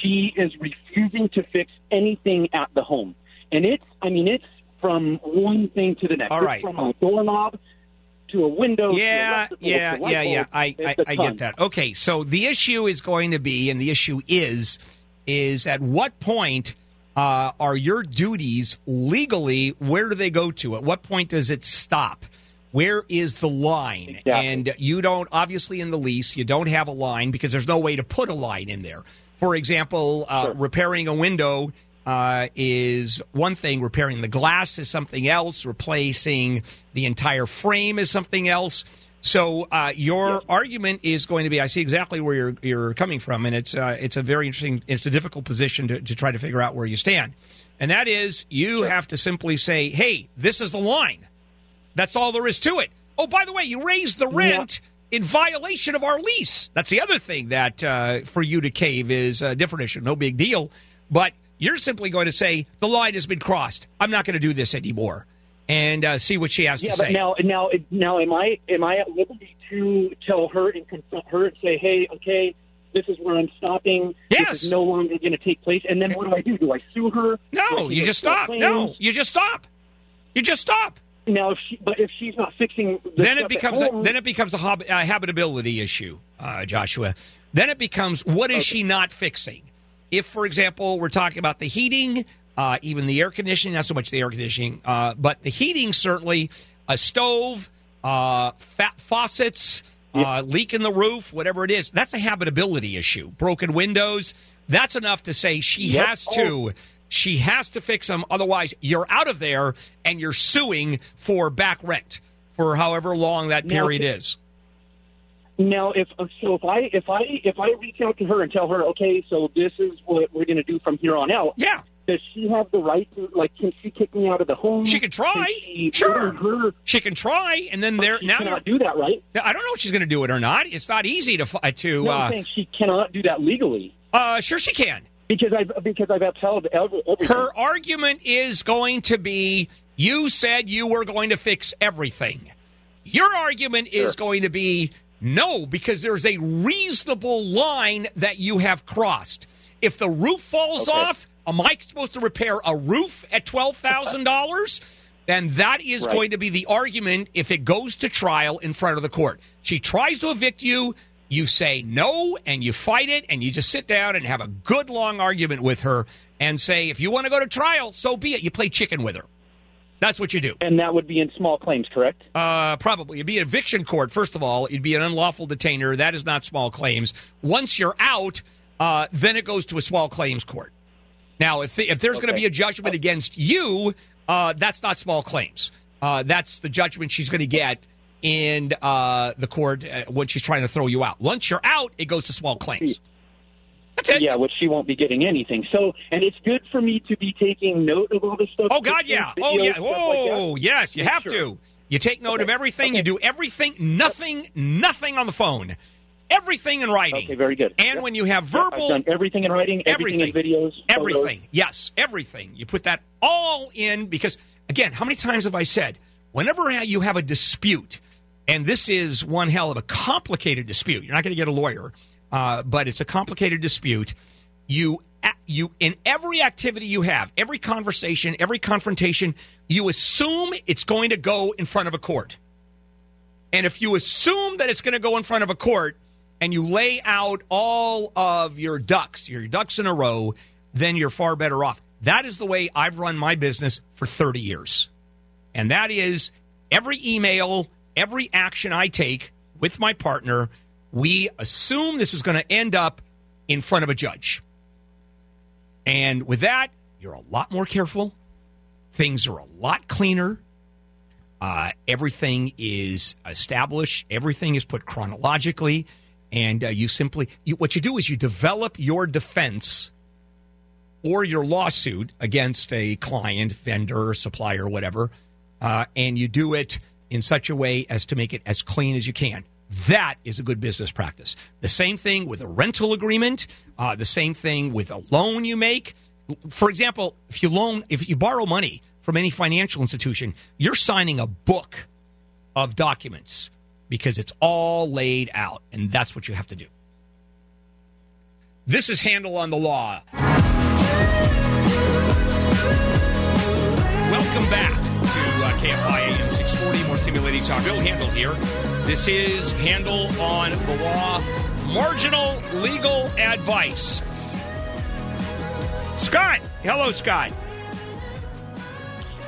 She is refusing to fix anything at the home, and it's. I mean, it's from one thing to the next. All It's right. from a doorknob to a window. to a Yeah, yeah, yeah, yeah. I, I, It's I get that. Okay, so the issue is going to be, and the issue is, is at what point uh, are your duties legally? Where do they go to? At what point does it stop? Where is the line? And you don't, obviously, in the lease, you don't have a line because there's no way to put a line in there. For example, uh, repairing a window uh, is one thing, repairing the glass is something else, replacing the entire frame is something else. So uh, your argument is going to be, I see exactly where you're you're coming from, and it's uh, it's a very interesting, it's a difficult position to, to try to figure out where you stand, and that is you have to simply say, hey, this is the line. That's all there is to it. Oh, by the way, you raised the rent in violation of our lease. That's the other thing that uh, for you to cave is a different issue. No big deal. But you're simply going to say the line has been crossed. I'm not going to do this anymore, and uh, see what she has Yeah, to say. now, now, now, am I am I at liberty to tell her and confront her and say, hey, okay, this is where I'm stopping. Yes. This is no longer going to take place. And then what do I do? Do I sue her? No, you just stop. claims? No, you just stop. You just stop. Now, if she, but if she's not fixing, the then it becomes at a, home, then it becomes a, hob- a habitability issue, uh, Joshua. Then it becomes what is she not fixing? If, for example, we're talking about the heating, uh, even the air conditioning, not so much the air conditioning, uh, but the heating certainly, a stove, uh, fat faucets, uh, leak in the roof, whatever it is. That's a habitability issue. Broken windows. That's enough to say she Yep. has to. She has to fix them. Otherwise, you're out of there and you're suing for back rent for however long that Now, period is. Now, if so, if I if I if I reach out to her and tell her, okay, so this is what we're going to do from here on out. Yeah. Does she have the right to like? Can she kick me out of the home? She can try. Can she Sure. her? She can try, and then there she now cannot do that, right? I don't know if she's going to do it or not. It's not easy to fi- to. No, uh, she cannot do that legally. Uh, sure, she can. Because I've because I've upheld everything. Her argument is going to be you said you were going to fix everything. Your argument is going to be no, because there's a reasonable line that you have crossed. If the roof falls Okay. off, am I supposed to repair a roof at $12,000? Then that is Right. going to be the argument if it goes to trial in front of the court. She tries to evict you. You say no and you fight it and you just sit down and have a good long argument with her and say, if you want to go to trial, so be it. You play chicken with her. That's what you do. And that would be in small claims, correct? Uh, probably. It'd be an eviction court, first of all. It'd be an unlawful detainer. That is not small claims. Once you're out, uh, then it goes to a small claims court. Now, if, if there's going to be a judgment against you, uh, that's not small claims. Uh, that's the judgment she's going to get in uh, the court uh, when she's trying to throw you out. Once you're out, it goes to small claims. That's it. Yeah, which she won't be getting anything. So, and it's good for me to be taking note of all this stuff. Oh God, yeah. Oh yeah. stuff like. Oh yes, you have to. You take note of everything. You do everything. Nothing. Nothing on the phone. Everything in writing. Okay, very good. And when you have Yep, verbal, I've done everything in writing, everything, in videos, photos. everything. Yes, everything. You put that all in because again, how many times have I said whenever you have a dispute, and this is one hell of a complicated dispute. You're not going to get a lawyer, uh, but it's a complicated dispute. You you in every activity you have, every conversation, every confrontation, you assume it's going to go in front of a court. And if you assume that it's going to go in front of a court and you lay out all of your ducks, your ducks in a row, then you're far better off. That is the way I've run my business for 30 years. And that is every email, every action I take with my partner, we assume this is going to end up in front of a judge. And with that, you're a lot more careful. Things are a lot cleaner. Uh, everything is established. Everything is put chronologically, and uh, you simply you, what you do is you develop your defense or your lawsuit against a client, vendor, supplier, whatever, uh, and you do it in such a way as to make it as clean as you can. That is a good business practice. The same thing with a rental agreement. Uh, the same thing with a loan you make. For example, if you loan, if you borrow money from any financial institution, you're signing a book of documents because it's all laid out, and that's what you have to do. This is Handel on the Law. Welcome back to uh, KFI AM 640, more stimulating talk. Bill Handel here. This is Handel on the Law, marginal legal advice. Scott. Hello, Scott.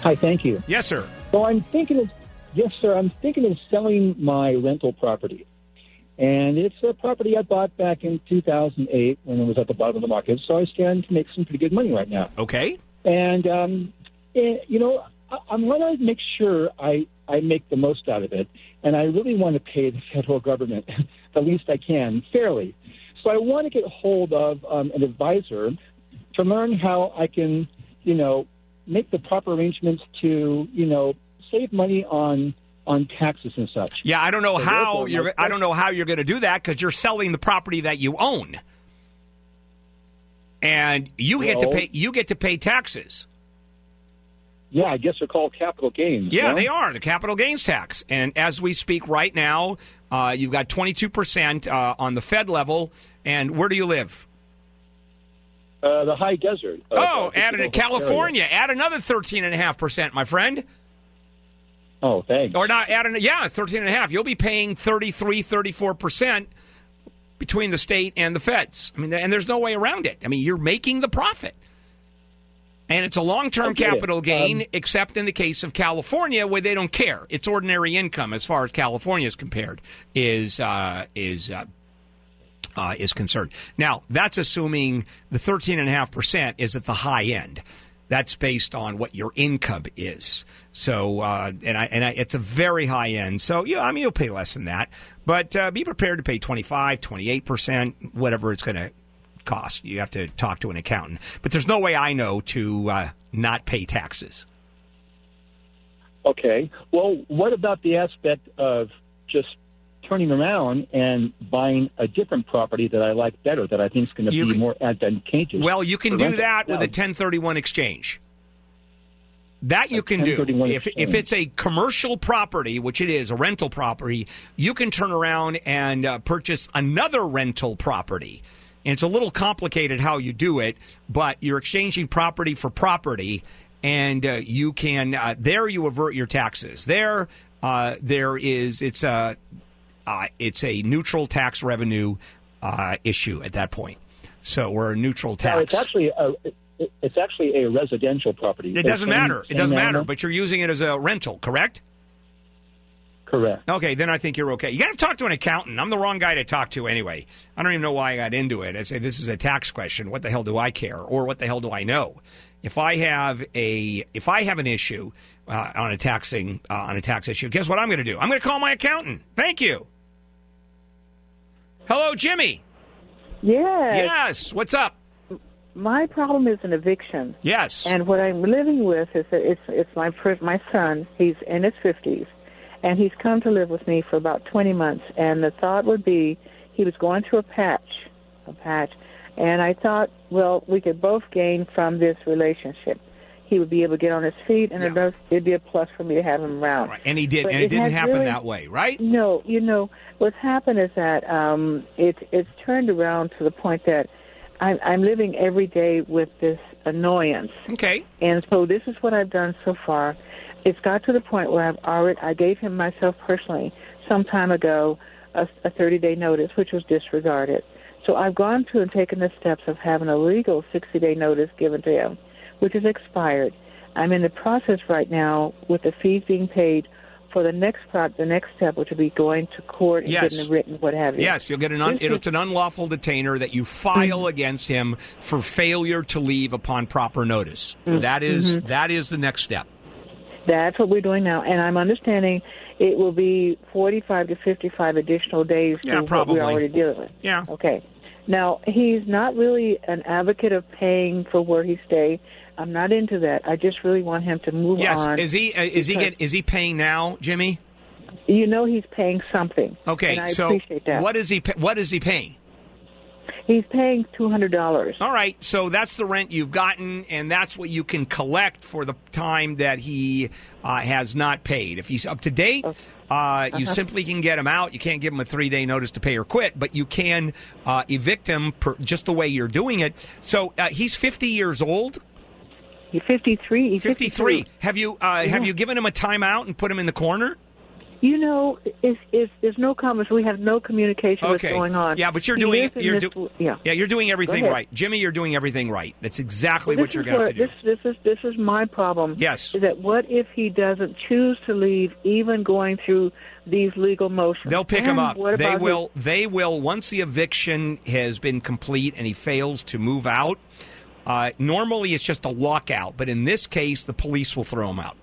Hi, thank you. Yes, sir. So I'm thinking of, yes, sir, I'm thinking of selling my rental property. And it's a property I bought back in 2008 when it was at the bottom of the market. So I stand to make some pretty good money right now. Okay. And, um, eh, you know, I, I'm going to make sure I, I make the most out of it. And I really want to pay the federal government the least I can fairly. So I want to get hold of um, an advisor to learn how I can, you know, make the proper arrangements to, you know, save money on on taxes and such. Yeah, I don't know So how you're. I don't know how you're going to do that because you're selling the property that you own, and you get to pay. You get to pay taxes. Yeah, I guess they're called capital gains. Yeah, no? they are the capital gains tax. And as we speak right now, uh, you've got 22 percent uh, on the Fed level. And where do you live? Uh, the high desert. oh, uh, added in Pacific Area. California. Add another 13 and a half percent, my friend. Oh, thanks. Or not add an, yeah, it's 13 and a half. You'll be paying 33, 34 percent between the state and the feds. I mean, and there's no way around it. I mean, you're making the profit. And it's a long term get it. capital gain, Um, except in the case of California, where they don't care. It's ordinary income as far as California is compared is uh, is uh, uh, is concerned. Now that's assuming the thirteen and a half percent is at the high end. That's based on what your income is. So, uh, and I and I, it's a very high end. So, yeah, I mean, you'll pay less than that, but uh, be prepared to pay 25, 28 percent, whatever it's going to cost. You have to talk to an accountant. But there's no way I know to uh, not pay taxes. Okay. Well, what about the aspect of just turning around and buying a different property that I like better, that I think is going to be can- more advantageous? Well, you can do that with a 1031 exchange. That you can do. If, if it's a commercial property, which it is, a rental property, you can turn around and uh, purchase another rental property. And it's a little complicated how you do it, but you're exchanging property for property, and uh, you can uh, there you avert your taxes. There, uh, there is it's a uh, it's a neutral tax revenue uh, issue at that point. So we're a neutral tax. it's actually a, it's actually a residential property. It doesn't Same- matter. It doesn't matter. But you're using it as a rental, correct? Correct. Okay, then I think you're okay. You got to talk to an accountant. I'm the wrong guy to talk to anyway. I don't even know why I got into it. I say this is a tax question. What the hell do I care, or what the hell do I know? If I have a if I have an issue uh, on a taxing uh, on a tax issue, guess what I'm going to do? I'm going to call my accountant. Thank you. Hello, Jimmy. Yes. Yes. What's up? My problem is an eviction. Yes. And what I'm living with is that it's it's my my son. He's in his fifties, and he's come to live with me for about twenty months. And the thought would be he was going through a patch, a patch, and I thought, well, we could both gain from this relationship. He would be able to get on his feet, and it does, it'd be a plus for me to have him around. And he did, But and it, didn't happen really- that way, right? No, you know what's happened is that um, it's it's turned around to the point that I'm I'm living every day with this annoyance. Okay. And so this is what I've done so far. It's got to the point where I've already I gave him myself personally some time ago a, a 30 day notice, which was disregarded. So I've gone to and taken the steps of having a legal 60 day notice given to him, which is expired. I'm in the process right now with the fees being paid for the next pro- the next step, which will be going to court and Yes. getting it written, what have you. Yes, you'll get an un, it's an unlawful detainer that you file Mm-hmm. against him for failure to leave upon proper notice. Mm, That is- mhm. that is the next step. That's what we're doing now, and I'm understanding it will be 45 to 55 additional days Yeah, to what we're already dealing with. Yeah. Okay. Now he's not really an advocate of paying for where he stay. I'm not into that. I just really want him to move Yes, on. is he uh, is he get, is he paying now, Jimmy? You know he's paying something. Okay, so appreciate that. what is he what is he paying? He's paying two hundred dollars. All right, so that's the rent you've gotten, and that's what you can collect for the time that he uh, has not paid. If he's up to date, uh, you Uh-huh. simply can get him out. You can't give him a three day notice to pay or quit, but you can uh, evict him per, just the way you're doing it. So uh, he's 50 years old. He's 53. He's 53. Have you uh, have you given him a timeout and put him in the corner? You know, is there's no comments. We have no communication what's going on. Yeah, but you're He doing you're this- do- yeah. yeah you're doing everything right, Jimmy. You're doing everything right. That's exactly Well, what you're going to where- have to do. This, this is this is my problem. Yes. Is that what if he doesn't choose to leave, even going through these legal motions? They'll pick him up. They will. They will. Once the eviction has been complete and he fails to move out, uh, normally it's just a lockout. But in this case, the police will throw him out.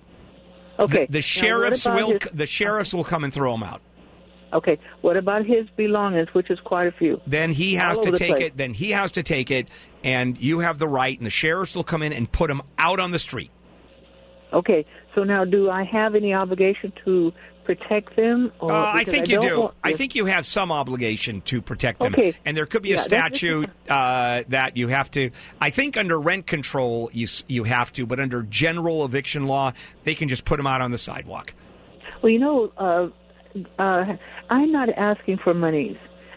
Okay. The, the sheriffs will. his- The sheriffs will come and throw him out. Okay. What about his belongings, which is quite a few? Then he has All to take it. Then he has to take it, and you have the right. And the sheriffs will come in and put him out on the street. Okay. So now, do I have any obligation to protect them? Or, Uh, I think you don't want- I think you have some obligation to protect them. Okay. And there could be a Yeah, statute uh, that you have to. I think under rent control you you have to, but under general eviction law they can just put them out on the sidewalk. Well, you know, uh, uh, I'm not asking for monies.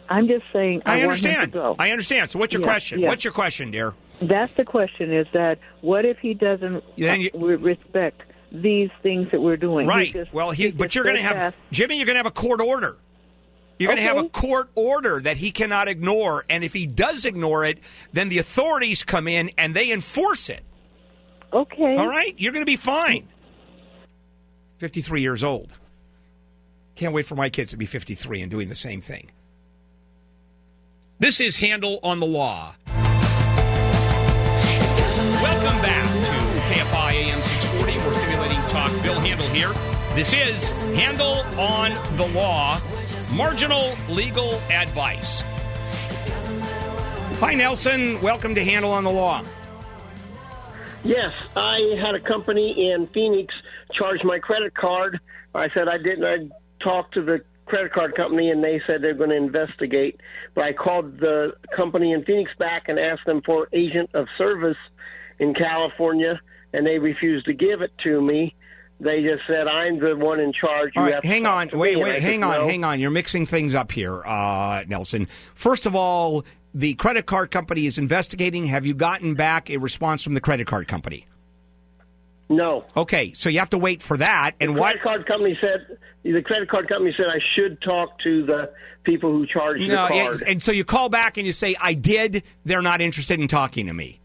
I'm just saying I, I want him to understand. go. I understand. So what's your question? What's your question, dear? That's the question: is that what if he doesn't you- uh, respect these things that we're doing? He Right. just- well, he, but you're going to have. Jimmy. You're going to have a court order. You're going to have a court order that he cannot ignore, and if he does ignore it, then the authorities come in and they enforce it. Okay. All right, you're going to be fine. 53 years old. Can't wait for my kids to be 53 and doing the same thing. This is Handel on the Law. Welcome back to KFI AM 640. We're stimulating talk. Bill Handel here. This is Handel on the Law, marginal legal advice. Hi, Nelson. Welcome to Handel on the Law. Yes, I had a company in Phoenix charge my credit card. I said I didn't. I talked to the credit card company and they said they're going to investigate. But I called the company in Phoenix back and asked them for agent of service in California, and they refused to give it to me. They just said I'm the one in charge. You have right, to hang on. Wait. Wait, hang on, "No." hang on. You're mixing things up here, uh, Nelson. First of all, the credit card company is investigating. Have you gotten back a response from the credit card company? No. Okay, so you have to wait for that. And the credit card company said the credit card company said I should talk to the people who charge the No, card. and so you call back and you say, "I did." They're not interested in talking to me.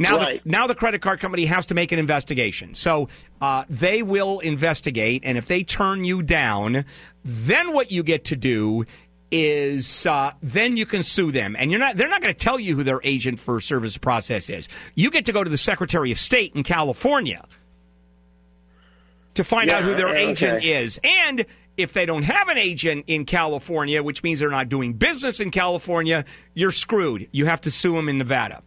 Now, Right. the, now the credit card company has to make an investigation. So uh, they will investigate, and if they turn you down, then what you get to do is uh, then you can sue them, and you're not. They're not going to tell you who their agent for service process is. You get to go to the Secretary of State in California to find out who their okay. agent is, and if they don't have an agent in California, which means they're not doing business in California, you're screwed. You have to sue them in Nevada.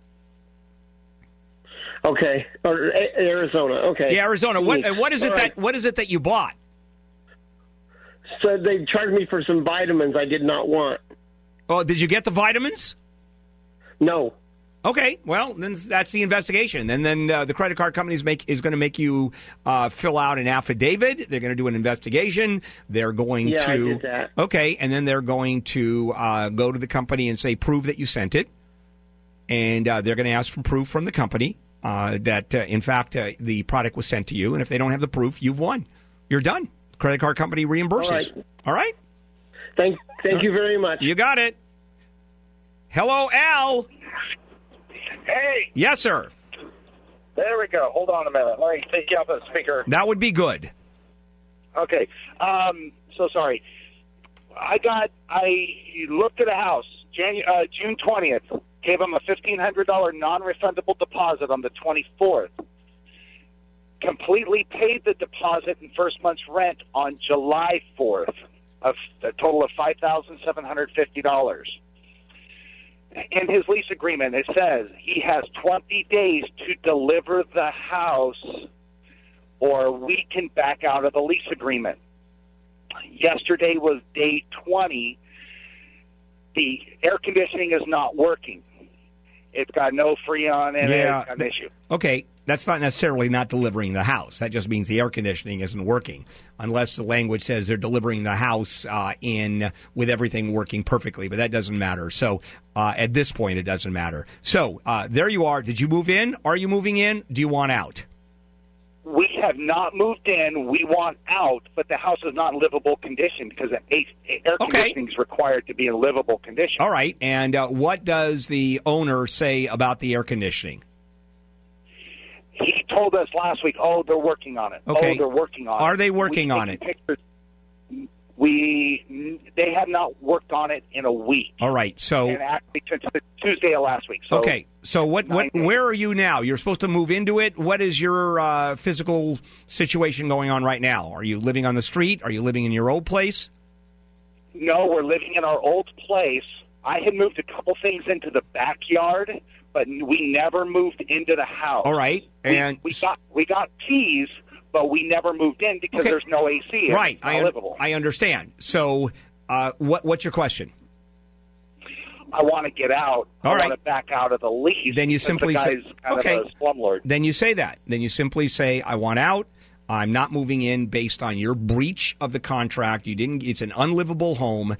Okay, or A- Arizona. Okay. Yeah, Arizona. What what is it right. that what is it that you bought? So they charged me for some vitamins I did not want. Oh, did you get the vitamins? No. Okay, well then that's the investigation, and then uh, the credit card companies make is going to make you uh, fill out an affidavit. They're going to do an investigation. They're going Yeah, I to did that. okay, and then they're going to uh, go to the company and say prove that you sent it, and uh, they're going to ask for proof from the company uh, that uh, in fact uh, the product was sent to you. And if they don't have the proof, you've won. You're done. Credit card company reimburses. All right. All right. Thank thank you very much. You got it. Hello, Al. Hey, Yes, sir. there we go. Hold on a minute. Let me take you off the speaker. That would be good. Okay. Um, so sorry. I got. I looked at a house Janu- uh, June twentieth. Gave them a fifteen hundred dollar non-refundable deposit on the twenty fourth. Completely paid the deposit and first month's rent on July fourth, of a total of five thousand seven hundred fifty dollars. In his lease agreement, it says he has 20 days to deliver the house, or we can back out of the lease agreement. Yesterday was day 20. The air conditioning is not working. It's got no freon in Yeah. it. It's an issue. Okay, that's not necessarily not delivering the house. That just means the air conditioning isn't working, unless the language says they're delivering the house uh, in with everything working perfectly. But that doesn't matter. So uh, at this point, it doesn't matter. So uh, there you are. Did you move in? Are you moving in? Do you want out? We have not moved in. We want out, but the house is not in livable condition because the air conditioning is required to be in livable condition. All right. And uh, what does the owner say about the air conditioning? He told us last week, "Oh, they're working on it. Okay. Oh, they're working on it." Are they working We on it? Pictures. We they have not worked on it in a week, All right. So and actually since Tuesday of last week. So okay. So what? What? Where are you now? You're supposed to move into it. What is your uh, physical situation going on right now? Are you living on the street? Are you living in your old place? No, we're living in our old place. I had moved a couple things into the backyard, but we never moved into the house. All right. And we got we got keys, but we never moved in because Okay. there's no AC. right. I un- I understand. So uh, what? What's your question? I want to get out. I All right. want to back out of the lease. Then you simply the say, okay. Then you say that. Then you simply say, I want out. I'm not moving in based on your breach of the contract. You didn't. It's an unlivable home,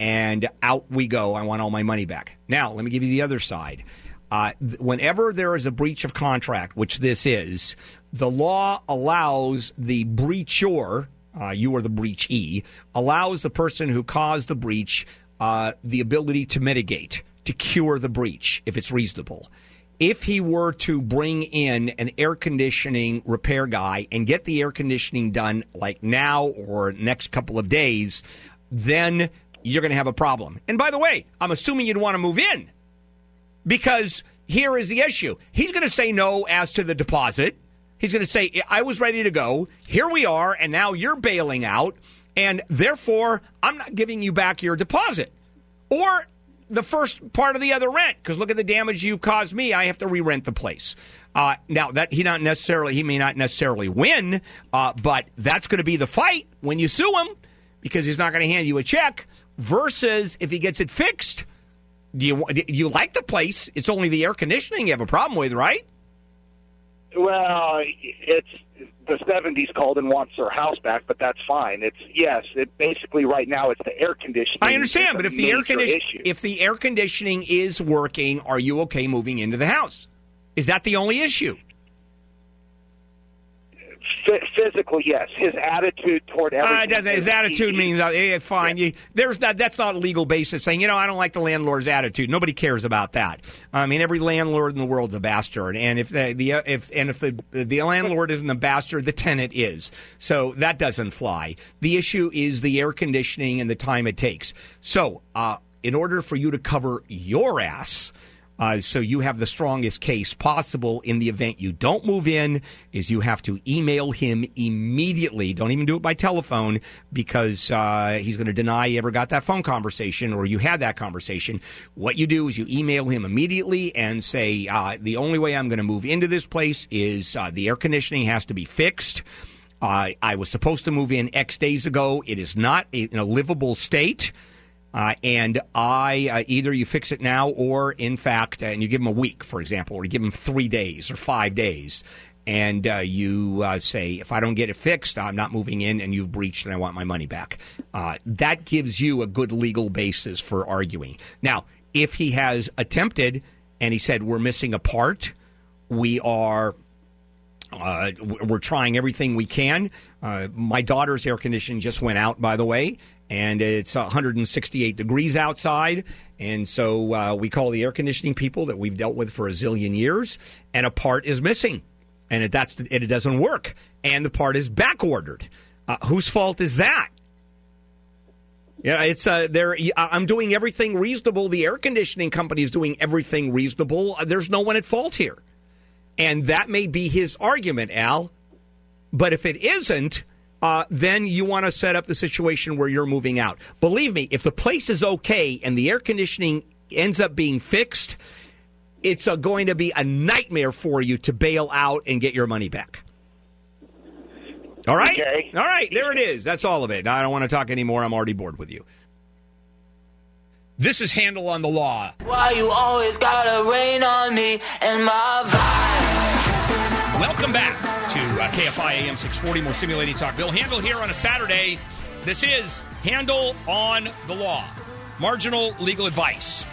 and out we go. I want all my money back. Now, let me give you the other side. Uh, th- whenever there is a breach of contract, which this is, the law allows the breacher, uh, you are the breachee, allows the person who caused the breach uh, the ability to mitigate, to cure the breach if it's reasonable. if he were to bring in an air conditioning repair guy and get the air conditioning done like now or next couple of days, then you're going to have a problem. And by the way, I'm assuming you'd want to move in because here is the issue. He's going to say no as to the deposit. He's going to say, I was ready to go. Here we are, and now you're bailing out, and therefore I'm not giving you back your deposit. Or the first part of the other rent, because look at the damage you caused me. I have to re rent the place. Uh, now, that he not necessarily, he may not necessarily win, uh, but that's going to be the fight when you sue him because he's not going to hand you a check versus if he gets it fixed. Do you, do you like the place? It's only the air conditioning you have a problem with, right? Well, it's the '70s called and wants their house back, but that's fine. It's yes, it basically right now it's the air conditioning. I understand, but if the air major condition issue. if the air conditioning is working, are you okay moving into the house? Is that the only issue? Phy- physical, yes, his attitude toward Uh, everything. doesn't- his is- attitude means uh, eh, fine. You, there's that. That's not a legal basis saying you know I don't like the landlord's attitude. Nobody cares about that. I mean, every landlord in the world's a bastard, and if the, the if and if the the landlord isn't a bastard, the tenant is. So that doesn't fly. The issue is the air conditioning and the time it takes. So, uh, in order for you to cover your ass. Uh, so you have the strongest case possible in the event you don't move in is you have to email him immediately. Don't even do it by telephone because uh, he's going to deny you ever got that phone conversation or you had that conversation. What you do is you email him immediately and say uh, the only way i'm going to move into this place is uh, the air conditioning has to be fixed. Uh, i was supposed to move in x days ago. It is not in a livable state uh, and I uh, either you fix it now or, in fact, uh, and you give them a week, for example, or you give them three days or five days, and uh, you uh, say, if I don't get it fixed, I'm not moving in, and you've breached, and I want my money back. That gives you a good legal basis for arguing. Now, if he has attempted and he said we're missing a part, we are uh, we're trying everything we can. Uh, my daughter's air conditioning just went out, by the way, and it's 168 degrees outside. And so uh, we call the air conditioning people that we've dealt with for a zillion years, and a part is missing, and it, that's it, it doesn't work, and the part is back ordered. Uh, whose fault is that? Yeah, it's uh, there. I'm doing everything reasonable. The air conditioning company is doing everything reasonable. Uh, There's no one at fault here. And that may be his argument, Al. But if it isn't, uh, then you want to set up the situation where you're moving out. Believe me, if the place is okay and the air conditioning ends up being fixed, it's uh, going to be a nightmare for you to bail out and get your money back. All right? All right, there it is. That's all of it. I don't want to talk anymore. I'm already bored with you. This is Handel on the Law. Why you always gotta rain on me and my vibe? Welcome back to uh, KFI AM 640, more simulating talk. Bill Handel here on a Saturday. This is Handel on the Law, marginal legal advice.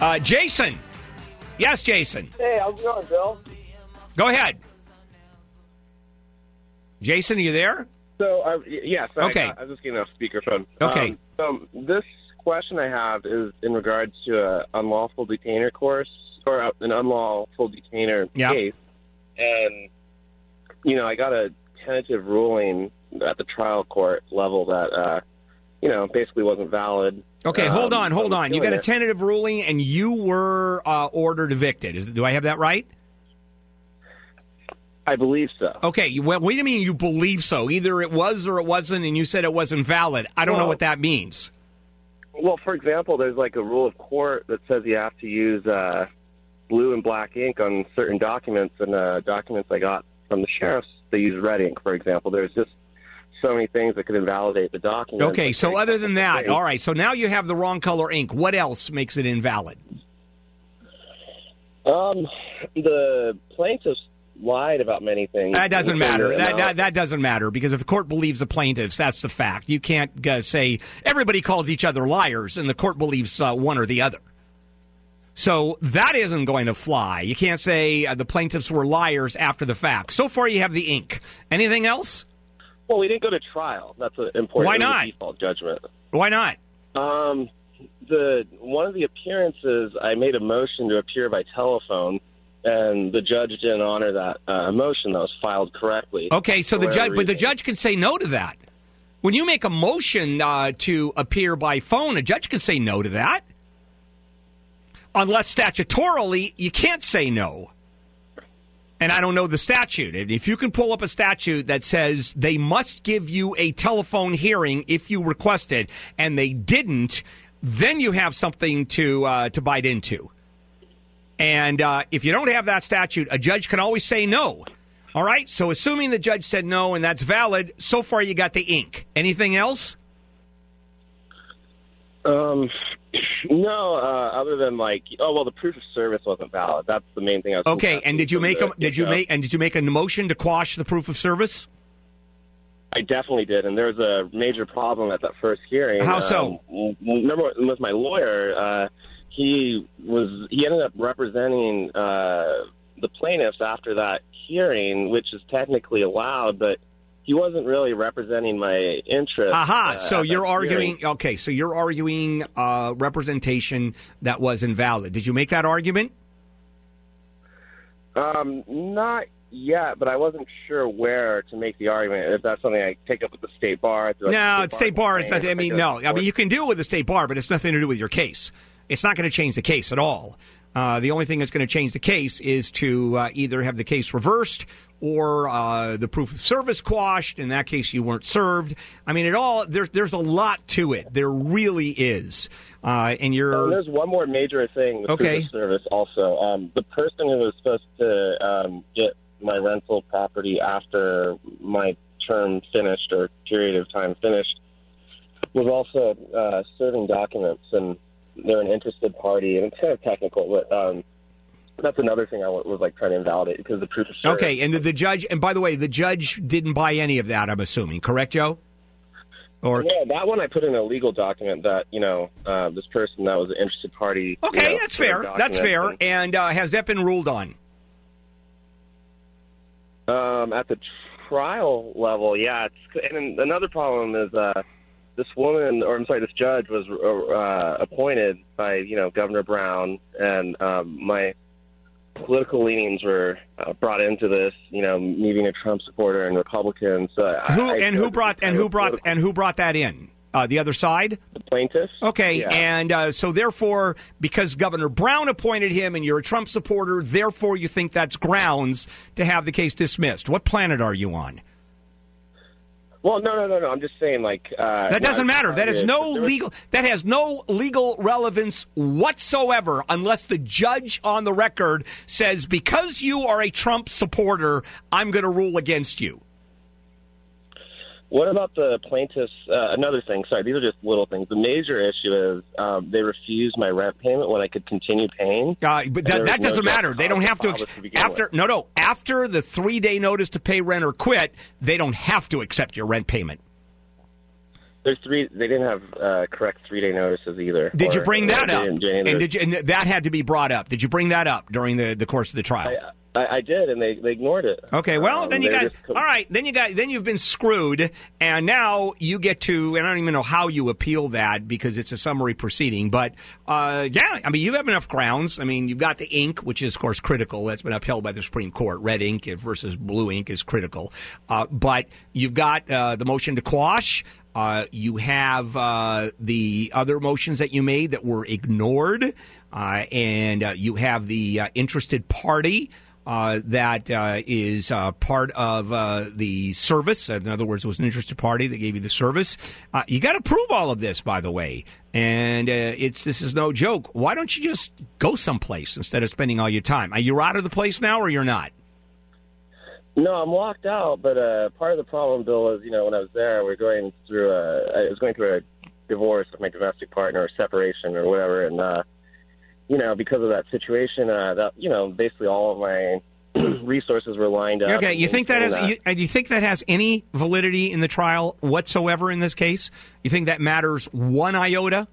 Uh, Jason. Yes, Jason. Hey, how's it going, Bill? Go ahead. Jason, are you there? So, uh, yes. Okay. I, I was just getting off speakerphone. Okay. Um, so, this question I have is in regards to an unlawful detainer course or an unlawful detainer Yeah. case, and you know, I got a tentative ruling at the trial court level that uh, you know basically wasn't valid. Okay, hold Um, on, hold on. You got a appealing it. tentative ruling, and you were uh, ordered evicted. Is, do I have that right? I believe so. Okay, you, well, what do you mean you believe so? Either it was or it wasn't, and you said it wasn't valid. I don't know what that means. Well, for example, there's like a rule of court that says you have to use uh, blue and black ink on certain documents, and uh, documents I got from the sheriff's, they use red ink, for example. There's just so many things that could invalidate the document. Okay, so other than that, all right, so now you have the wrong color ink. What else makes it invalid? Um, the plaintiffs lied about many things. That doesn't matter. That, that that doesn't matter because if the court believes the plaintiffs, that's the fact. You can't uh, say everybody calls each other liars and the court believes uh, one or the other. So that isn't going to fly. You can't say uh, the plaintiffs were liars after the fact. So far, you have the ink. Anything else? Well, we didn't go to trial. That's an important Why not? default judgment. Why not? Um, the one of the appearances, I made a motion to appear by telephone, and the judge didn't honor that uh, motion that was filed correctly. Okay, so the judge, but the judge can say no to that. When you make a motion uh, to appear by phone, a judge can say no to that, unless statutorily you can't say no. And I don't know the statute. If you can pull up a statute that says they must give you a telephone hearing if you request it, and they didn't, then you have something to uh, to bite into. And uh, if you don't have that statute, a judge can always say no. All right. So, assuming the judge said no and that's valid, so far you got the ink. Anything else? Um, no, uh, other than like, oh well, the proof of service wasn't valid. That's the main thing. I was Okay. And did you make a did you make and did you make a motion to quash the proof of service? I definitely did, and there was a major problem at that first hearing. How so? Um, remember with my lawyer, uh, he was he ended up representing uh, the plaintiffs after that hearing, which is technically allowed, but he wasn't really representing my interests. Aha. uh, so you're arguing. hearing. Okay. So you're arguing uh, representation that was invalid. Did you make that argument? Um, not yet, but I wasn't sure where to make the argument. If that's something I take up with the state bar. No, it's state bar. Nothing. I mean, no. I mean, you can deal with the state bar, but it's nothing to do with your case. It's not going to change the case at all. Uh, the only thing that's going to change the case is to uh, either have the case reversed or uh, the proof of service quashed. In that case, you weren't served. I mean, it all there's there's a lot to it. There really is. Uh, and you're Oh, there's one more major thing with Okay. proof of service also. Um, the person who was supposed to um, get my rental property after my term finished or period of time finished was also uh, serving documents, and they're an interested party, and it's kind of technical, but um, that's another thing I was like trying to invalidate because the proof is okay. And the, the judge. And by the way, the judge didn't buy any of that. I'm assuming. Correct, Joe? Or yeah, that one I put in a legal document that you know uh, this person that was an interested party. you Okay, know, that's fair. That's fair. and- And uh, has that been ruled on? Um, at the trial level, yeah. It's, and another problem is uh, this woman, or I'm sorry, this judge was uh, appointed by you know Governor Brown, and um, my political leanings were uh, brought into this. You know, me being a Trump supporter and Republican. So Who I and who brought and who brought and who brought that in? Uh, the other side, the plaintiff. Okay, Yeah. and uh, so therefore, because Governor Brown appointed him, and you're a Trump supporter, therefore you think that's grounds to have the case dismissed. What planet are you on? Well, no, no, no, no. I'm just saying, like uh, That doesn't matter. That is no legal. That has no legal relevance whatsoever, unless the judge on the record says, "Because you are a Trump supporter, I'm going to rule against you." What about the plaintiffs? Uh, another thing. Sorry, these are just little things. The major issue is um, they refused my rent payment when I could continue paying. Uh, but that, that doesn't just matter. They don't have to ex- after. with. No, no. After the three day notice to pay rent or quit, they don't have to accept your rent payment. There's three. They didn't have uh, correct three day notices either. Did you bring that up? didn't do any of And did you, and that had to be brought up? Did you bring that up during the, the course of the trial? I, I did, and they, they ignored it. Okay, well Um, then you got just- all right. Then you got then you've been screwed, and now you get to. And I don't even know how you appeal that because it's a summary proceeding. But uh, yeah, I mean you have enough grounds. I mean you've got the ink, which is of course critical. That's been upheld by the Supreme Court. Red ink versus blue ink is critical. Uh, but you've got uh, the motion to quash. Uh, you have uh, the other motions that you made that were ignored, uh, and uh, you have the uh, interested party uh, that uh, is uh, part of uh, the service. In other words, it was an interested party that gave you the service. Uh, you got to prove all of this, by the way. And it's this is no joke. Why don't you just go someplace instead of spending all your time? Are you out of the place now, or you're not? No, I'm locked out. But part of the problem, Bill, is you know when I was there, we are going through a. I was going through a divorce with my domestic partner, or separation, or whatever, and you know because of that situation, uh, that you know basically all of my resources were lined up. Okay, you think that has in you, you think that has any validity in the trial whatsoever in this case? You think that matters one iota?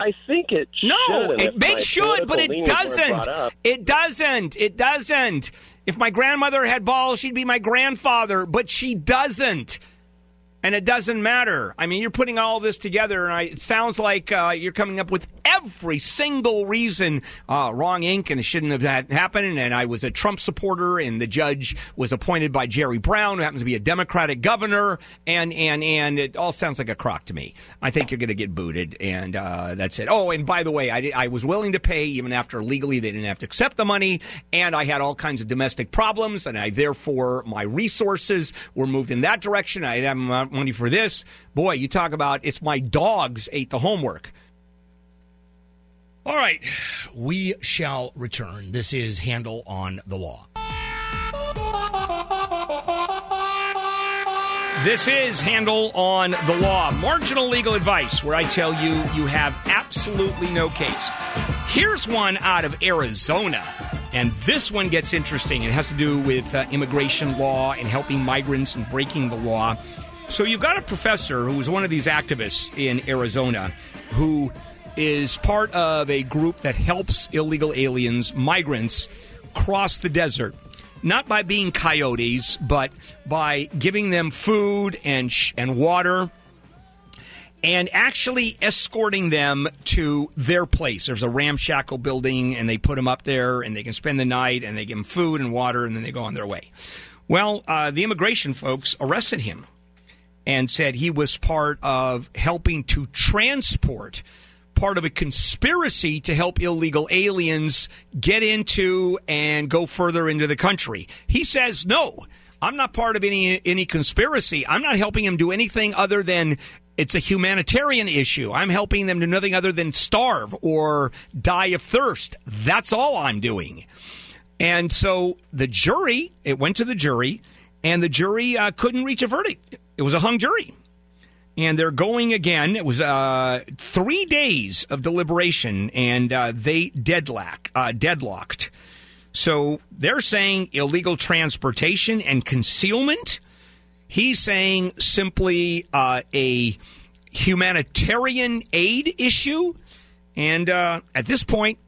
I think it No, should, it my should, but it doesn't. It doesn't. It doesn't. If my grandmother had balls, she'd be my grandfather, but she doesn't. And it doesn't matter. I mean, you're putting all this together, and I, it sounds like uh, you're coming up with every single reason uh, wrong ink and it shouldn't have had happened. And I was a Trump supporter, and the judge was appointed by Jerry Brown, who happens to be a Democratic governor, and and and it all sounds like a crock to me. I think you're going to get booted, and uh, that's it. Oh, and by the way, I, I was willing to pay even after legally they didn't have to accept the money, and I had all kinds of domestic problems, and I therefore my resources were moved in that direction. I didn't have money for this. Boy, you talk about it's my dogs ate the homework. All right, we shall return. This is Handel on the Law. This is Handel on the Law, marginal legal advice, where I tell you you have absolutely no case. Here's one out of Arizona, and this one gets interesting. It has to do with uh, immigration law and helping migrants and breaking the law. So you've got a professor who's one of these activists in Arizona who is part of a group that helps illegal aliens, migrants, cross the desert not by being coyotes, but by giving them food and sh- and water, and actually escorting them to their place. There's a ramshackle building, and they put them up there, and they can spend the night, and they give them food and water, and then they go on their way. Well, uh, the immigration folks arrested him and said he was part of helping to transport part of a conspiracy to help illegal aliens get into and go further into the country. He says, no, I'm not part of any any conspiracy. I'm not helping him do anything other than it's a humanitarian issue. I'm helping them do nothing other than starve or die of thirst. That's all I'm doing. And so the jury, it went to the jury, and the jury uh, couldn't reach a verdict. It was a hung jury and they're going again. It was uh, three days of deliberation, and uh, they deadlock, uh, deadlocked. So they're saying illegal transportation and concealment. He's saying simply uh, a humanitarian aid issue, and uh, at this point.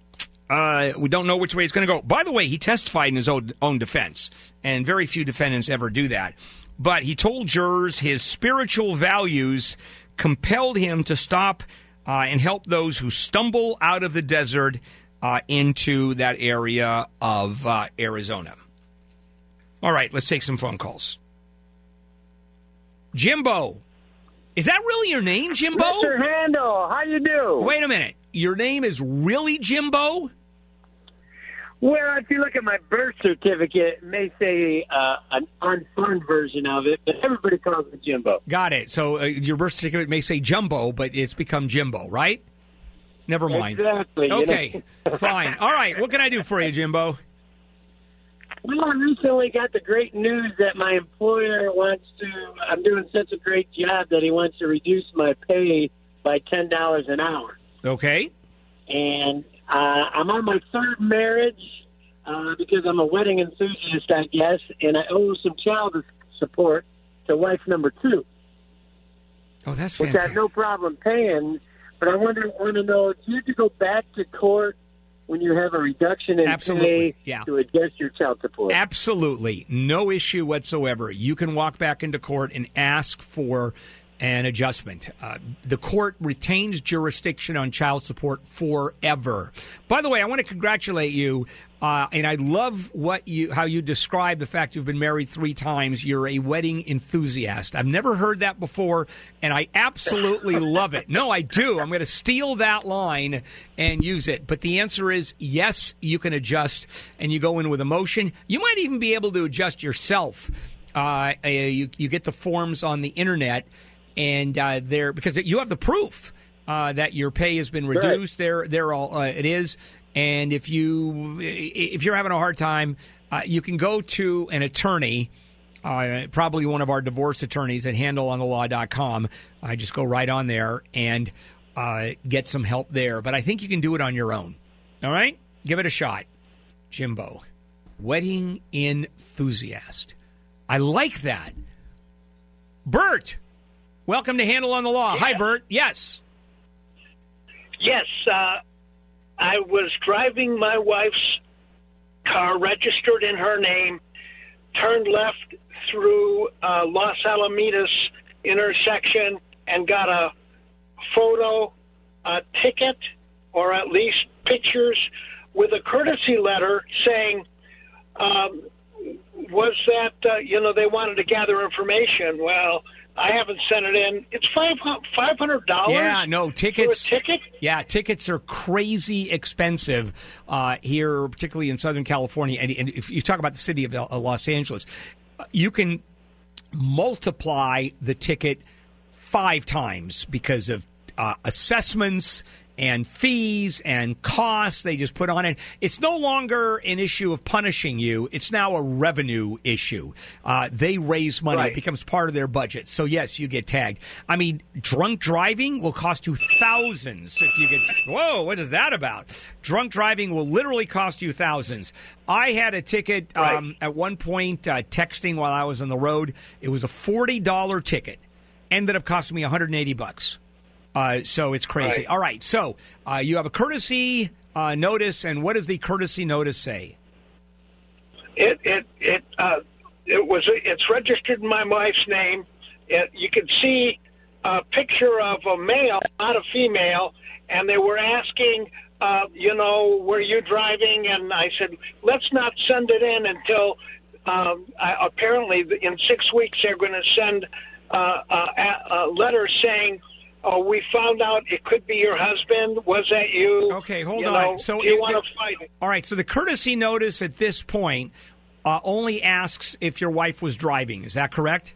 Uh, we don't know which way it's going to go. By the way, he testified in his own, own defense, and very few defendants ever do that but he told jurors his spiritual values compelled him to stop uh, and help those who stumble out of the desert uh, into that area of uh, Arizona. All right, let's take some phone calls. Jimbo, is that really your name, Jimbo? Mr. Handel, how you do? Wait a minute, your name is really Jimbo? Well, if you look at my birth certificate, it may say uh, an unfun version of it, but everybody calls it Jimbo. Got it. So uh, your birth certificate may say Jumbo, but it's become Jimbo, right? Never mind. Exactly. you Okay, know. fine. All right. What can I do for you, Jimbo? Well, I recently got the great news that my employer wants to. I'm doing such a great job that he wants to reduce my pay by ten dollars an hour. Okay. and uh, I'm on my third marriage uh, because I'm a wedding enthusiast, I guess, and I owe some child support to wife number two, Oh, that's fantastic. which I have no problem paying. But I wonder, want to know, do you have to go back to court when you have a reduction in Absolutely, pay yeah. to adjust your child support? Absolutely. No issue whatsoever. You can walk back into court and ask for an adjustment. Uh, the court retains jurisdiction on child support forever. By the way, I want to congratulate you. Uh, and I love what you how you describe the fact you've been married three times. You're a wedding enthusiast. I've never heard that before, and I absolutely love it. No, I do. I'm going to steal that line and use it. But the answer is yes, you can adjust, and you go in with emotion. You might even be able to adjust yourself. Uh, uh, you you get the forms on the internet, and uh, there because you have the proof uh, that your pay has been Right. reduced. There, there all uh, it is. And if you if you're having a hard time, uh, you can go to an attorney. Uh, probably one of our divorce attorneys at handelonthelaw.com. I just go right on there and uh, get some help there. But I think you can do it on your own. All right? Give it a shot. Jimbo, wedding enthusiast. I like that. Bert, welcome to Handel on the Law. Hi, Bert. Yes. Yes, uh, I was driving my wife's car, registered in her name, turned left through uh, Los Alamitos intersection and got a photo, a ticket, or at least pictures with a courtesy letter saying, um, was that, uh, you know, they wanted to gather information. Well, I haven't sent it in. It's five five hundred dollars. Yeah, no tickets. ticket. Yeah, tickets are crazy expensive uh, here, particularly in Southern California. And, and if you talk about the city of L- Los Angeles, uh, you can multiply the ticket five times because of uh, assessments and fees and costs they just put on it. It's no longer an issue of punishing you. It's now a revenue issue. Uh, they raise money. Right. It becomes part of their budget. So yes, you get tagged. I mean, drunk driving will cost you thousands if you get. Whoa, what is that about? Drunk driving will literally cost you thousands. I had a ticket um, at one point uh, texting while I was on the road. It was a forty dollar ticket. Ended up costing me one hundred and eighty bucks. Uh, so it's crazy. Right. All right. So uh, you have a courtesy uh, notice, and what does the courtesy notice say? It it it uh, it was it's registered in my wife's name. It, you can see a picture of a male, not a female, and they were asking, uh, you know, were you driving? And I said, let's not send it in until um, I, apparently in six weeks they're going to send uh, a, a letter saying. Oh, we found out it could be your husband. Was that you? Okay, hold You on. know, so you want to fight it? All right. So the courtesy notice at this point uh, only asks if your wife was driving. Is that correct?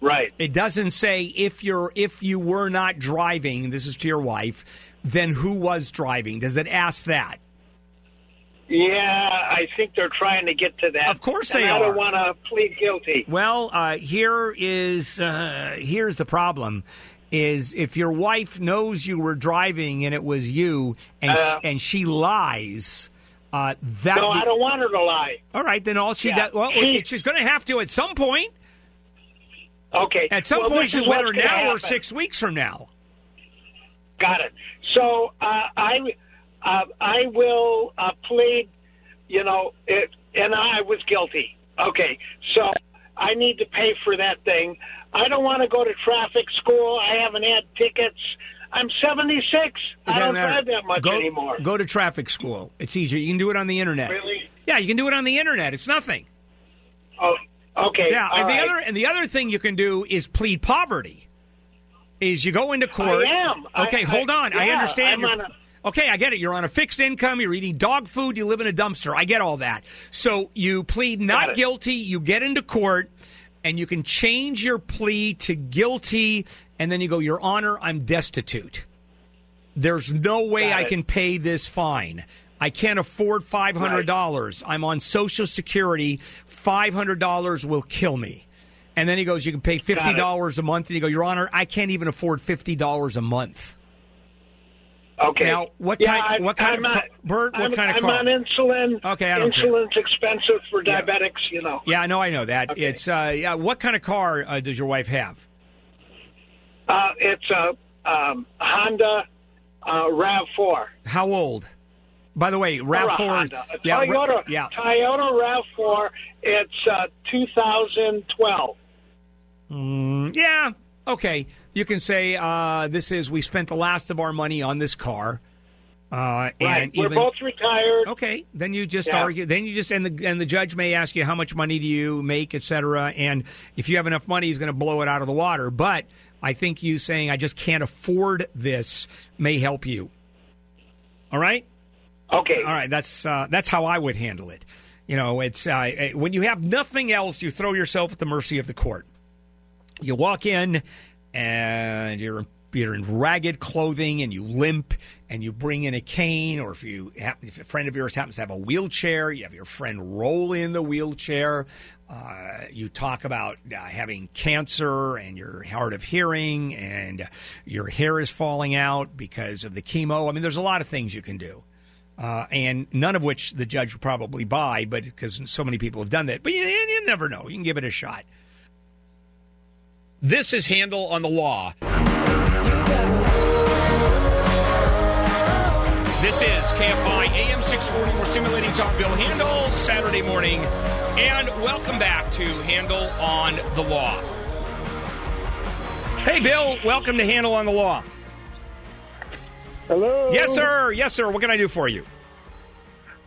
Right. It doesn't say if you're if you were not driving. This is to your wife. Then who was driving? Does it ask that? Yeah, I think they're trying to get to that. Of course they I are. don't want to plead guilty. Well, uh, here is uh, here's the problem: is if your wife knows you were driving and it was you, and Uh, and she lies. Uh, that no, be- I don't want her to lie. All right, then all she Yeah. does. Well, She- she's going to have to at some point. Okay. At some Well, point, is whether now or six weeks from now. Got it. So uh, I, uh, I will uh, plead. You know, it, and I was guilty. Okay, so I need to pay for that thing. I don't want to go to traffic school. I haven't had tickets. I'm 76. I don't matter. drive that much go, anymore. Go to traffic school. It's easier. You can do it on the internet. Really? Yeah, you can do it on the internet. It's nothing. Oh, okay. Yeah, and the right. other and the other thing you can do is plead poverty. Is you go into court? I am. Okay, I- hold on. I yeah, understand. I'm on a- okay, I get it. You're on a fixed income. You're eating dog food. You live in a dumpster. I get all that. So you plead not guilty. You get into court, and you can change your plea to guilty, and then you go, Your Honor, I'm destitute. There's no way Got I it. can pay this fine. I can't afford five hundred dollars. I'm on Social Security. Five hundred dollars will kill me. And then he goes, "You can pay fifty dollars a month." And you go, "Your Honor, I can't even afford fifty dollars a month." Okay. Now, what Yeah, kind? I- what kind I'm of on- Bert? What I'm, kind of I'm car? on insulin. Okay, I don't care. Insulin's expensive for diabetics. You know. Yeah, I know. I know that. It's uh, yeah. What kind of car uh, does your wife have? Uh, it's a um, Honda uh, Rav Four. How old? By the way, Rav Four. Yeah, Toyota. yeah. Toyota Rav Four. It's uh, 2012. Mm, yeah. Okay. You can say uh, this is we spent the last of our money on this car. Uh, and Right. We're even, both retired. Okay, then you just Yeah. argue. Then you just and the and the judge may ask you how much money do you make, et cetera. And if you have enough money, he's going to blow it out of the water. But I think you saying I just can't afford this may help you. All right. Okay. All right. That's uh, that's how I would handle it. You know, it's uh, when you have nothing else, you throw yourself at the mercy of the court. You walk in and you're you're in ragged clothing and you limp and you bring in a cane or if you if a friend of yours happens to have a wheelchair, you have your friend roll in the wheelchair. Uh, you talk about uh, having cancer and you're hard of hearing and your hair is falling out because of the chemo. I mean, there's a lot of things you can do. Uh, and none of which the judge would probably buy, but because so many people have done that. But you, you never know. You can give it a shot. This is Handel on the Law. This is KFI AM 640. We're stimulating talk Bill Handel Saturday morning. And welcome back to Handel on the Law. Hey, Bill. Welcome to Handel on the Law. Hello. Yes, sir. Yes, sir. What can I do for you?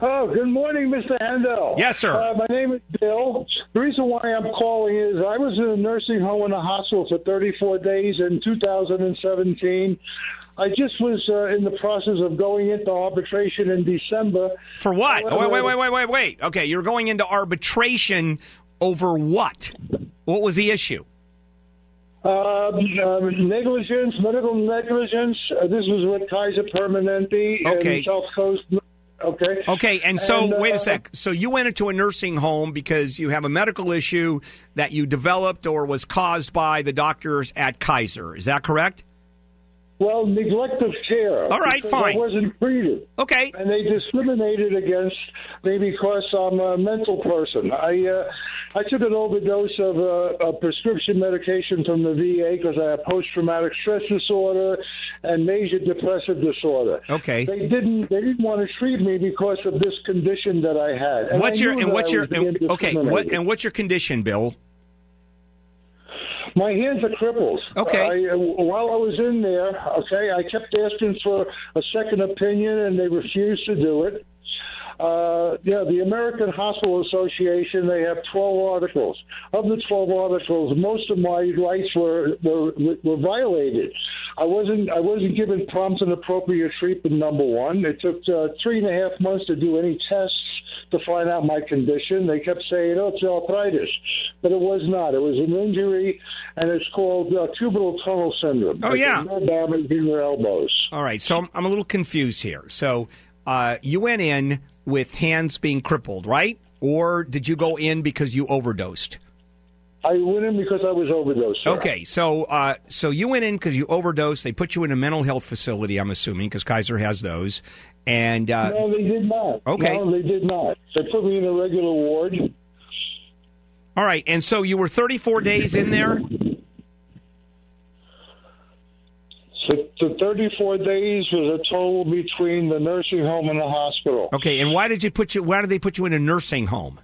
Oh, good morning, Mr. Handel. Yes, sir. Uh, my name is Bill. The reason why I'm calling is I was in a nursing home and a hospital for 34 days in 2017. I just was uh, in the process of going into arbitration in December. For what? Oh, However, wait, wait, wait, wait, wait, wait. Okay, you're going into arbitration over what? What was the issue? Uh, um, negligence, medical negligence. Uh, this was with Kaiser Permanente Okay. in South Coast. Okay. Okay, and so And, uh, wait a sec. So you went into a nursing home because you have a medical issue that you developed or was caused by the doctors at Kaiser. Is that correct? Well, neglect of care. All right, fine. I wasn't treated. Okay. And they discriminated against me because I'm a mental person. I uh, I took an overdose of uh, a prescription medication from the VA because I have post traumatic stress disorder and major depressive disorder. Okay. They didn't they didn't want to treat me because of this condition that I had. And what's I your and what's your and, okay? What and what's your condition, Bill? My hands are crippled. Okay. I, uh, while I was in there, okay, I kept asking for a second opinion, and they refused to do it. Uh, yeah, the American Hospital Association, they have 12 articles. Of the 12 articles, most of my rights were, were, were violated. I wasn't, I wasn't given prompt and appropriate treatment, number one. It took uh, three and a half months to do any tests to find out my condition. They kept saying, oh, it's arthritis. But it was not. It was an injury, and it's called uh, tunnel syndrome. Oh, yeah. nerve damage in your elbows. All right, so I'm, I'm a little confused here. So uh, you went in with hands being crippled, right? Or did you go in because you overdosed? I went in because I was overdosed. sir. Okay, so uh, so you went in because you overdosed. They put you in a mental health facility, I'm assuming, because Kaiser has those. And uh, no, they did not. Okay. No, they did not. They put me in a regular ward. all right, and so you were 34 days in there. So the 34 days was a total between the nursing home and the hospital. Okay, and why did you put you? Why did they put you in a nursing home?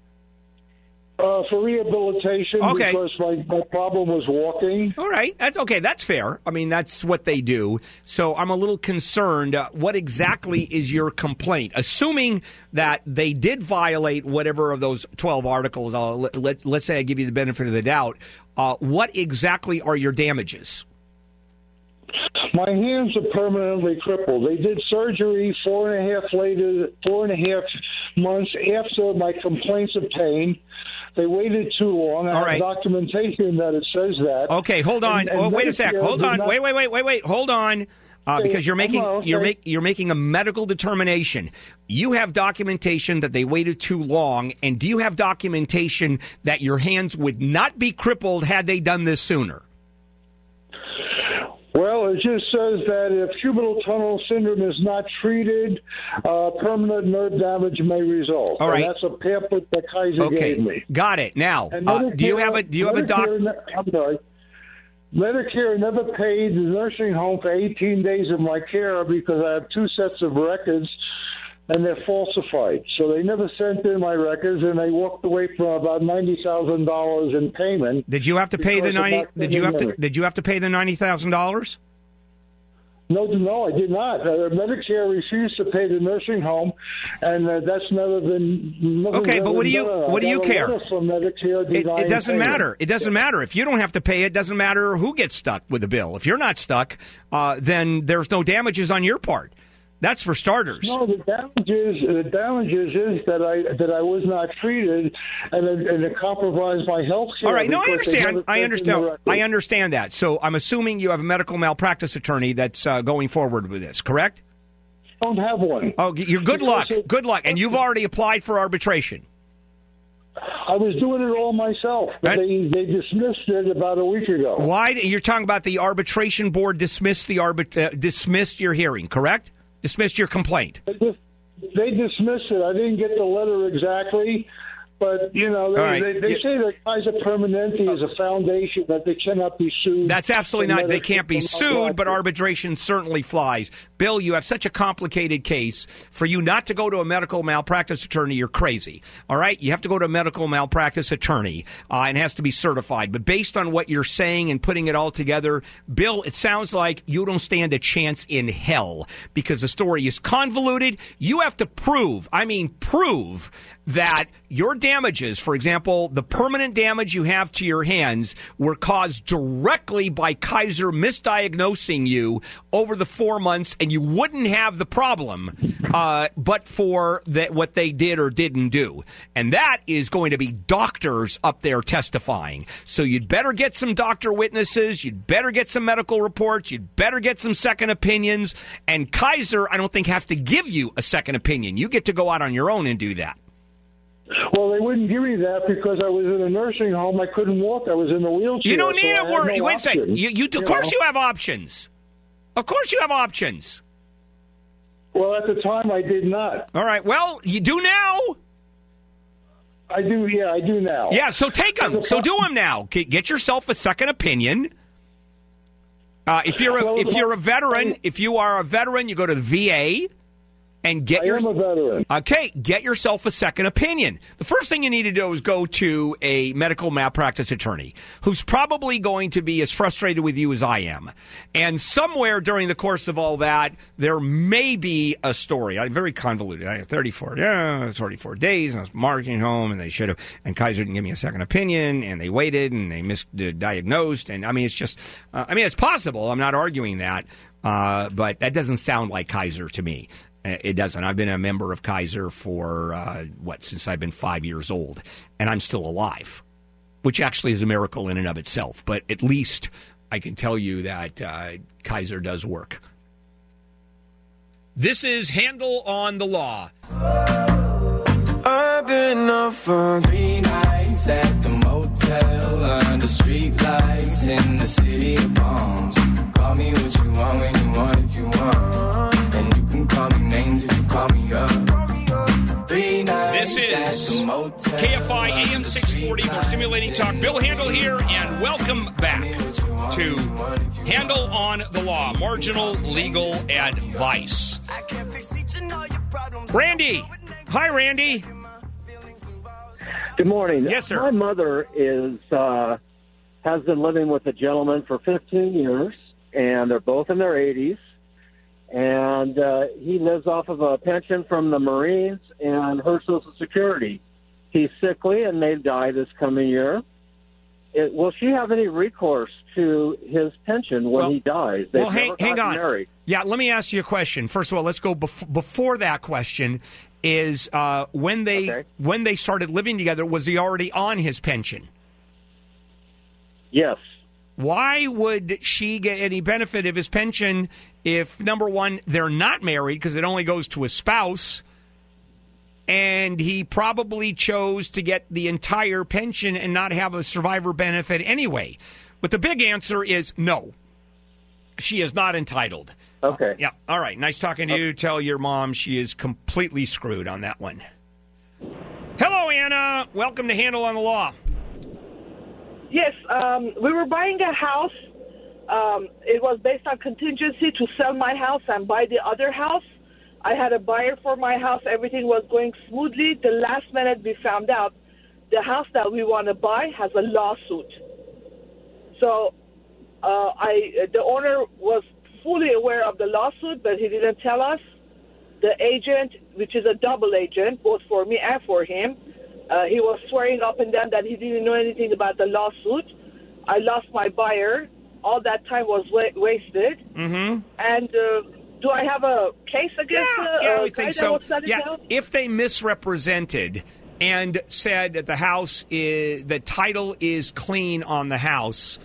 Uh, for rehabilitation Okay. because my, my problem was walking. All right, that's okay. That's fair. I mean, that's what they do. So I'm a little concerned. Uh, what exactly is your complaint? Assuming that they did violate whatever of those 12 articles, uh, let, let's say I give you the benefit of the doubt. Uh, what exactly are your damages? My hands are permanently crippled. They did surgery four and a half later, four and a half months after my complaints of pain. They waited too long. I All have documentation that it says that. Okay, hold on. And- and oh, wait a sec. Hold on. not- Wait, wait, wait, wait, wait. Hold on. Uh, because you're making you're make, you're making a medical determination. You have documentation that they waited too long, and do you have documentation that your hands would not be crippled had they done this sooner? Well, it just says that if cubital tunnel syndrome is not treated, uh, permanent nerve damage may result. All right. And that's a pamphlet that Kaiser Okay, gave me. got it. Now, uh, do you have a do you have a doctor? I'm sorry. Medicare never paid the nursing home for 18 days of my care because I have two sets of records and they're falsified. So they never sent in my records and they walked away from about $90,000 in payment. Did you have to pay the ninety? Did you have to did you have to pay the ninety thousand dollars? No, no, I did not. Uh, Medicare refused to pay the nursing home, and uh, that's never been. Okay, but what do you. I what do you care? It, it doesn't matter. It doesn't matter if you don't have to pay. It doesn't matter who gets stuck with the bill. If you're not stuck, uh, then there's no damages on your part. That's for starters. No, the damages the damages is that I that I was not treated, and it, and it compromised my health care. All right, no, I understand. I sent in the understand. I understand that. So I'm assuming you have a medical malpractice attorney that's uh, going forward with this, correct? Don't have one. Oh, you're good luck. Good luck. And you've already applied for arbitration. I was doing it all myself, but they they dismissed it about a week ago. Why? You're talking about the arbitration board dismissed the arbit uh, dismissed your hearing, correct? Dismissed your complaint. They, dismissed it. I didn't get the letter exactly, But you know, they, right. they, they You- say that Kaiser Permanente is a foundation that they cannot be sued. That's absolutely not. They can't be sued, but arbitration certainly flies. Bill, you have such a complicated case. For you not to go to a medical malpractice attorney, you're crazy. All right? You have to go to a medical malpractice attorney uh, and has to be certified. But based on what you're saying and putting it all together, Bill, it sounds like you don't stand a chance in hell because the story is convoluted. You have to prove, I mean, prove that your damages, for example, the permanent damage you have to your hands, were caused directly by Kaiser misdiagnosing you over the four months, and you wouldn't have the problem uh, but for that what they did or didn't do. And that is going to be doctors up there testifying. So you'd better get some doctor witnesses. You'd better get some medical reports. You'd better get some second opinions. And Kaiser, I don't think, have to give you a second opinion. You get to go out on your own and do that. Well, they wouldn't give me that because I was in a nursing home. I couldn't walk. I was in a wheelchair. You don't need to had worry. no Wait a second. You, you, of course, know. you have options. Of course, you have options. Well, at the time, I did not. All right. Well, you do now. I do. Yeah, I do now. Yeah. So take them. So do them now. Get yourself a second opinion. Uh, if you're a, if you're a veteran, if you are a veteran, you go to the VA and get I your am a veteran. Okay, get yourself a second opinion. The first thing you need to do is go to a medical malpractice attorney who's probably going to be as frustrated with you as I am. And somewhere during the course of all that, there may be a story. I'm very convoluted. I have 34, yeah, it's 34 days, and I was marching home, and they should have, and Kaiser didn't give me a second opinion, and they waited, and they misdiagnosed. And I mean, it's just, uh, I mean, it's possible. I'm not arguing that. Uh, but that doesn't sound like Kaiser to me. Uh, It doesn't. I've been a member of Kaiser for uh, what since I've been five years old, and I'm still alive, which actually is a miracle in and of itself. But at least I can tell you that uh, Kaiser does work. This is Handel on the Law. I've been up for three nights at the motel under street lights in the city of palms. Call me what you want when you want if you want, and you can call me names if you call me up. This is KFI AM 640, more stimulating talk. Bill Handel here, and welcome back to Handel on the Law, marginal legal advice. Randy. Hi, Randy. Good morning. Yes, sir. My mother is uh, has been living with a gentleman for 15 years, and they're both in their 80s. And uh, he lives off of a pension from the Marines and her Social Security. He's sickly and may die this coming year. It, will she have any recourse to his pension when Well- he dies? They've well, hang, hang on. Married. Yeah, let me ask you a question. First of all, let's go bef- before that question. Is uh, when they when they started living together, was he already on his pension? Yes. Why would she get any benefit of his pension if number one they're not married because it only goes to a spouse, and he probably chose to get the entire pension and not have a survivor benefit anyway? But the big answer is no. She is not entitled. Okay. Yeah. All right. Nice talking to you. Tell your mom she is completely screwed on that one. Hello, Anna. Welcome to Handel on the Law. Yes, um, we were buying a house. Um, it was based on contingency to sell my house and buy the other house. I had a buyer for my house. Everything was going smoothly. The last minute, we found out the house that we want to buy has a lawsuit. So, uh, I the owner was fully aware of the lawsuit, but he didn't tell us. The agent, which is a double agent, both for me and for him, uh, he was swearing up and down that he didn't know anything about the lawsuit. I lost my buyer. All that time was wa- wasted. Mm-hmm. And uh, do I have a case against the Yeah, uh, I guy think that so. Yeah, if they misrepresented and said that the house is the title is clean on the house,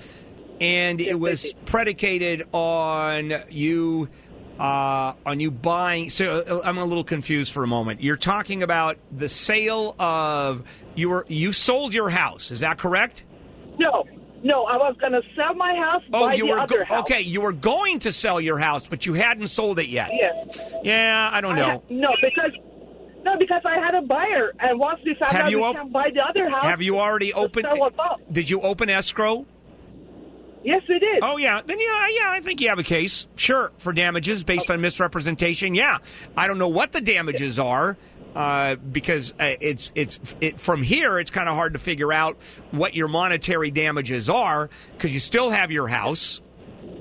and it was predicated on you. Uh, on you buying, so uh, I'm a little confused for a moment. You're talking about the sale of you were you sold your house. Is that correct? No, no. I was going to sell my house, Oh, buy you were go- okay. You were going to sell your house, but you hadn't sold it yet. Yes. Yeah, I don't I know. no, because no, because I had a buyer, And once we found Have out you we op- can't buy the other house, Have you already opened? sale was up. Did you open escrow? Yes, it is. Oh yeah, then yeah, yeah. I think you have a case, sure, for damages based on misrepresentation. Yeah, I don't know what the damages are. Uh, because uh, it's it's it, from here, it's kind of hard to figure out what your monetary damages are because you still have your house.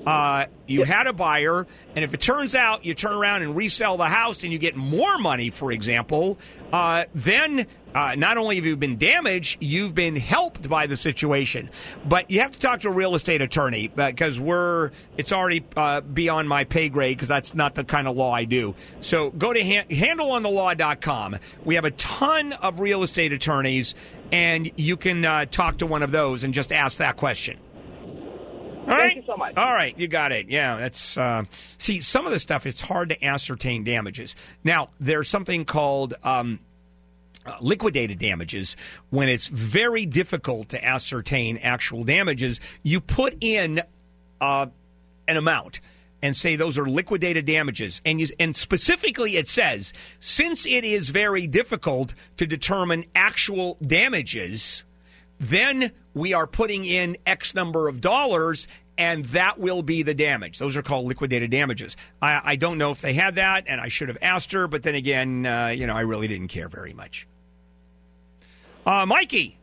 Uh, you had a buyer, and if it turns out you turn around and resell the house and you get more money, for example, uh, then uh, not only have you been damaged, you've been helped by the situation. But you have to talk to a real estate attorney because we're it's already uh, beyond my pay grade because that's not the kind of law I do. So go to han- handelonthelaw.com. We have a ton of real estate attorneys, and you can uh, talk to one of those and just ask that question. All right. Thank you so much. All right, you got it. Yeah, that's uh, see some of the stuff. It's hard to ascertain damages. Now there's something called. Um, uh, liquidated damages when it's very difficult to ascertain actual damages you put in uh, an amount and say those are liquidated damages and you, and specifically it says since it is very difficult to determine actual damages then we are putting in X number of dollars, and that will be the damage. Those are called liquidated damages. I, I don't know if they had that, and I should have asked her, but then again, uh, you know, I really didn't care very much. Uh, Mikey.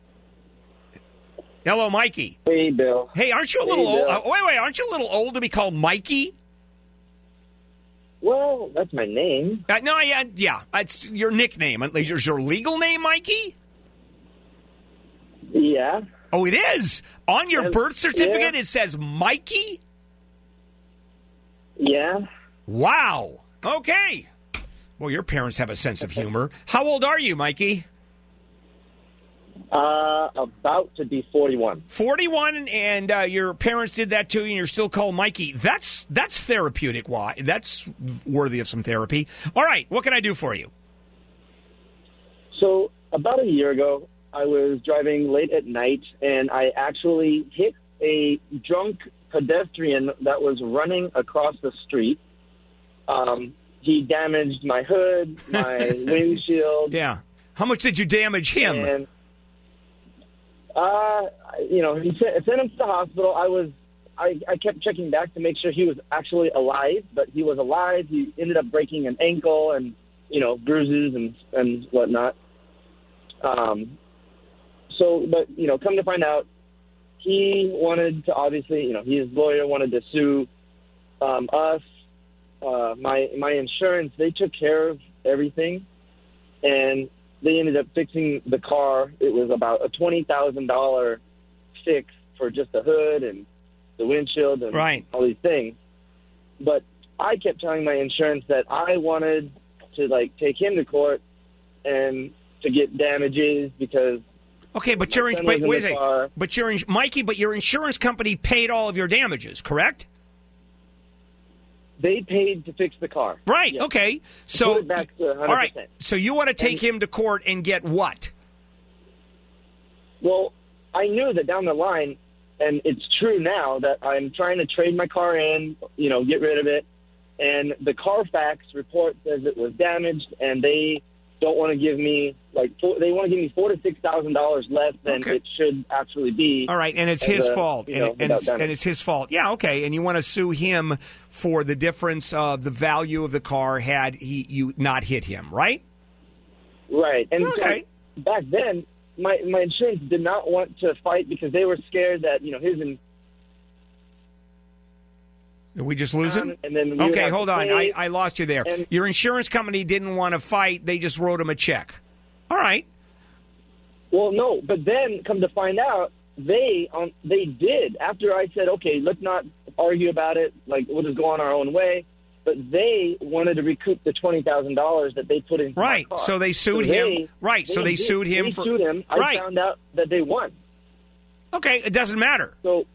Hello, Mikey. Hey, Bill. Hey, aren't you a little Hey, old? Uh, wait, wait, aren't you a little old to be called Mikey? Well, that's my name. Uh, no, yeah, yeah, it's your nickname. Is your legal name Mikey? Yeah. Oh, it is on your birth certificate. yeah. It says Mikey. Yeah. Wow. Okay. Well, your parents have a sense of humor. How old are you, Mikey? Uh, about to be 41. 41 and uh, your parents did that to you and you're still called Mikey. That's that's therapeutic. Why? That's worthy of some therapy. All right, what can I do for you? So, about a year ago, I was driving late at night and I actually hit a drunk pedestrian that was running across the street. Um, he damaged my hood, my windshield. Yeah. How much did you damage him? And, uh, you know, he sent, sent him to the hospital. I was, I, I kept checking back to make sure he was actually alive, but he was alive. He ended up breaking an ankle and, you know, bruises and and whatnot. Um, so, but you know, come to find out, he wanted to obviously, you know, his lawyer wanted to sue um, us. Uh, my my insurance, they took care of everything, and they ended up fixing the car. It was about a twenty thousand dollar fix for just the hood and the windshield and Right. all these things. But I kept telling my insurance that I wanted to like take him to court and to get damages because Okay, but your but wait a car. But your Mikey, but your insurance company paid all of your damages, correct? they paid to fix the car. Right. Yes. Okay. So back to 100%. all right. So you want to take him to court and get what? Well, I knew that down the line, and it's true now that I'm trying to trade my car in, you know, get rid of it, and the Carfax report says it was damaged, and they don't want to give me like four, they want to give me four to six thousand dollars less than Okay. it should actually be. All right, and it's his a, fault, and, know, and, it's, and it's his fault. Yeah, okay, and you want to sue him for the difference of the value of the car had he you not hit him, right? Right. And Okay. back then, my my insurance did not want to fight because they were scared that you know his Did we just lose him? we Okay, hold on. I. I lost you there. Your insurance company didn't want to fight; they just wrote him a check. All right. Well, no, but then come to find out, they um, they did. After I said, okay, let's not argue about it. Like we'll just go on our own way. But they wanted to recoup the twenty thousand dollars that they put in. Right. So they sued So him. they- Right. So they did. sued him They for- sued him. I Right. found out that they won. Okay, it doesn't matter. So,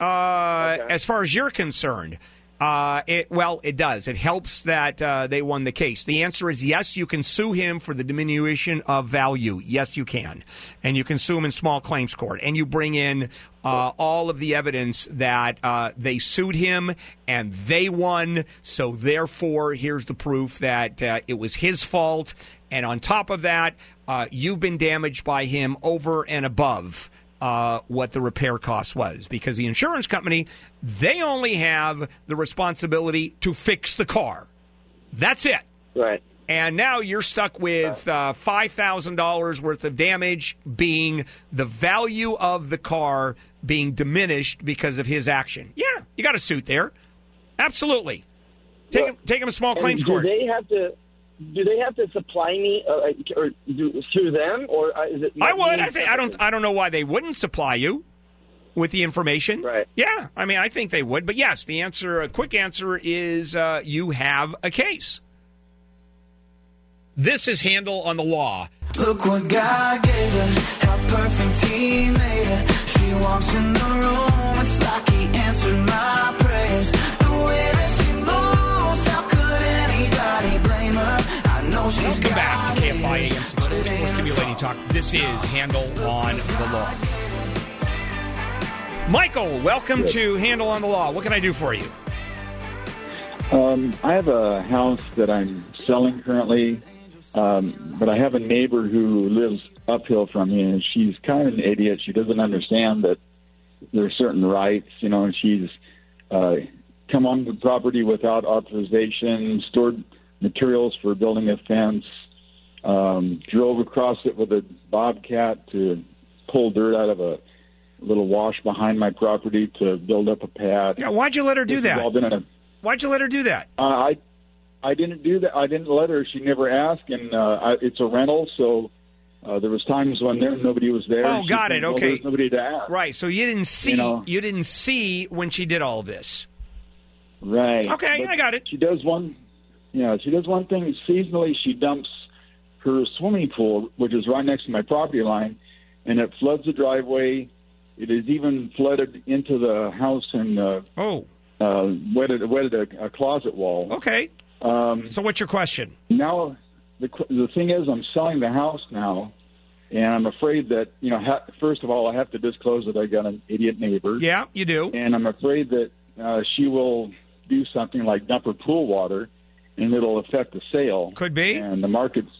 uh, as far as you're concerned, uh, it well, it does. It helps that uh, they won the case. The answer is yes. You can sue him for the diminution of value. Yes, you can, and you can sue him in small claims court, and you bring in uh, all of the evidence that uh, they sued him and they won. So therefore, here's the proof that uh, it was his fault. and on top of that, uh, you've been damaged by him over and above uh, what the repair cost was because the insurance company they only have the responsibility to fix the car. That's it. Right. And now you're stuck with uh, five thousand dollars worth of damage being the value of the car being diminished because of his action. Yeah, you got a suit there. Absolutely. Take him, take him to small claims do court. they have to? Do they have to supply me, uh, or do, through them, or uh, is it? I would. I think I don't. I don't know why they wouldn't supply you with the information. Right. Yeah. I mean, I think they would. But yes, the answer, a quick answer, is uh, you have a case. This is Handel on the law. Look what God gave her, how perfect He made her. She walks in the room, it's like He answered my prayers. Welcome back to KFI AM 640 for Stimulating Talk. This is Handel on the Law. Michael, welcome to Handel on the Law. What can I do for you? Um, I have a house that I'm selling currently, um, but I have a neighbor who lives uphill from me, and she's kind of an idiot. She doesn't understand that there are certain rights, you know, and she's uh, come on the property without authorization, stored materials for building a fence, um, drove across it with a bobcat to pull dirt out of a little wash behind my property to build up a pad. Yeah, why'd you let her do This that? all been in a Why'd you let her do that? uh, I I didn't do that. I didn't let her. She never asked, and uh, I, it's a rental, so uh, there was times when there nobody was there. Oh, got it. well, Okay. nobody to ask. Right. So you didn't see. You know. you didn't see when she did all this. Right. Okay, But I got it. She does one. Yeah, she does one thing seasonally. She dumps her swimming pool, which is right next to my property line, and it floods the driveway. It is even flooded into the house and uh, oh, uh, wetted wetted a, a closet wall. Okay. Um, so what's your question? Now, the qu- the thing is, I'm selling the house now, and I'm afraid that you know. Ha- first of all, I have to disclose that I got an idiot neighbor. Yeah, you do. And I'm afraid that uh, she will do something like dump her pool water, and it'll affect the sale. Could be. And the market's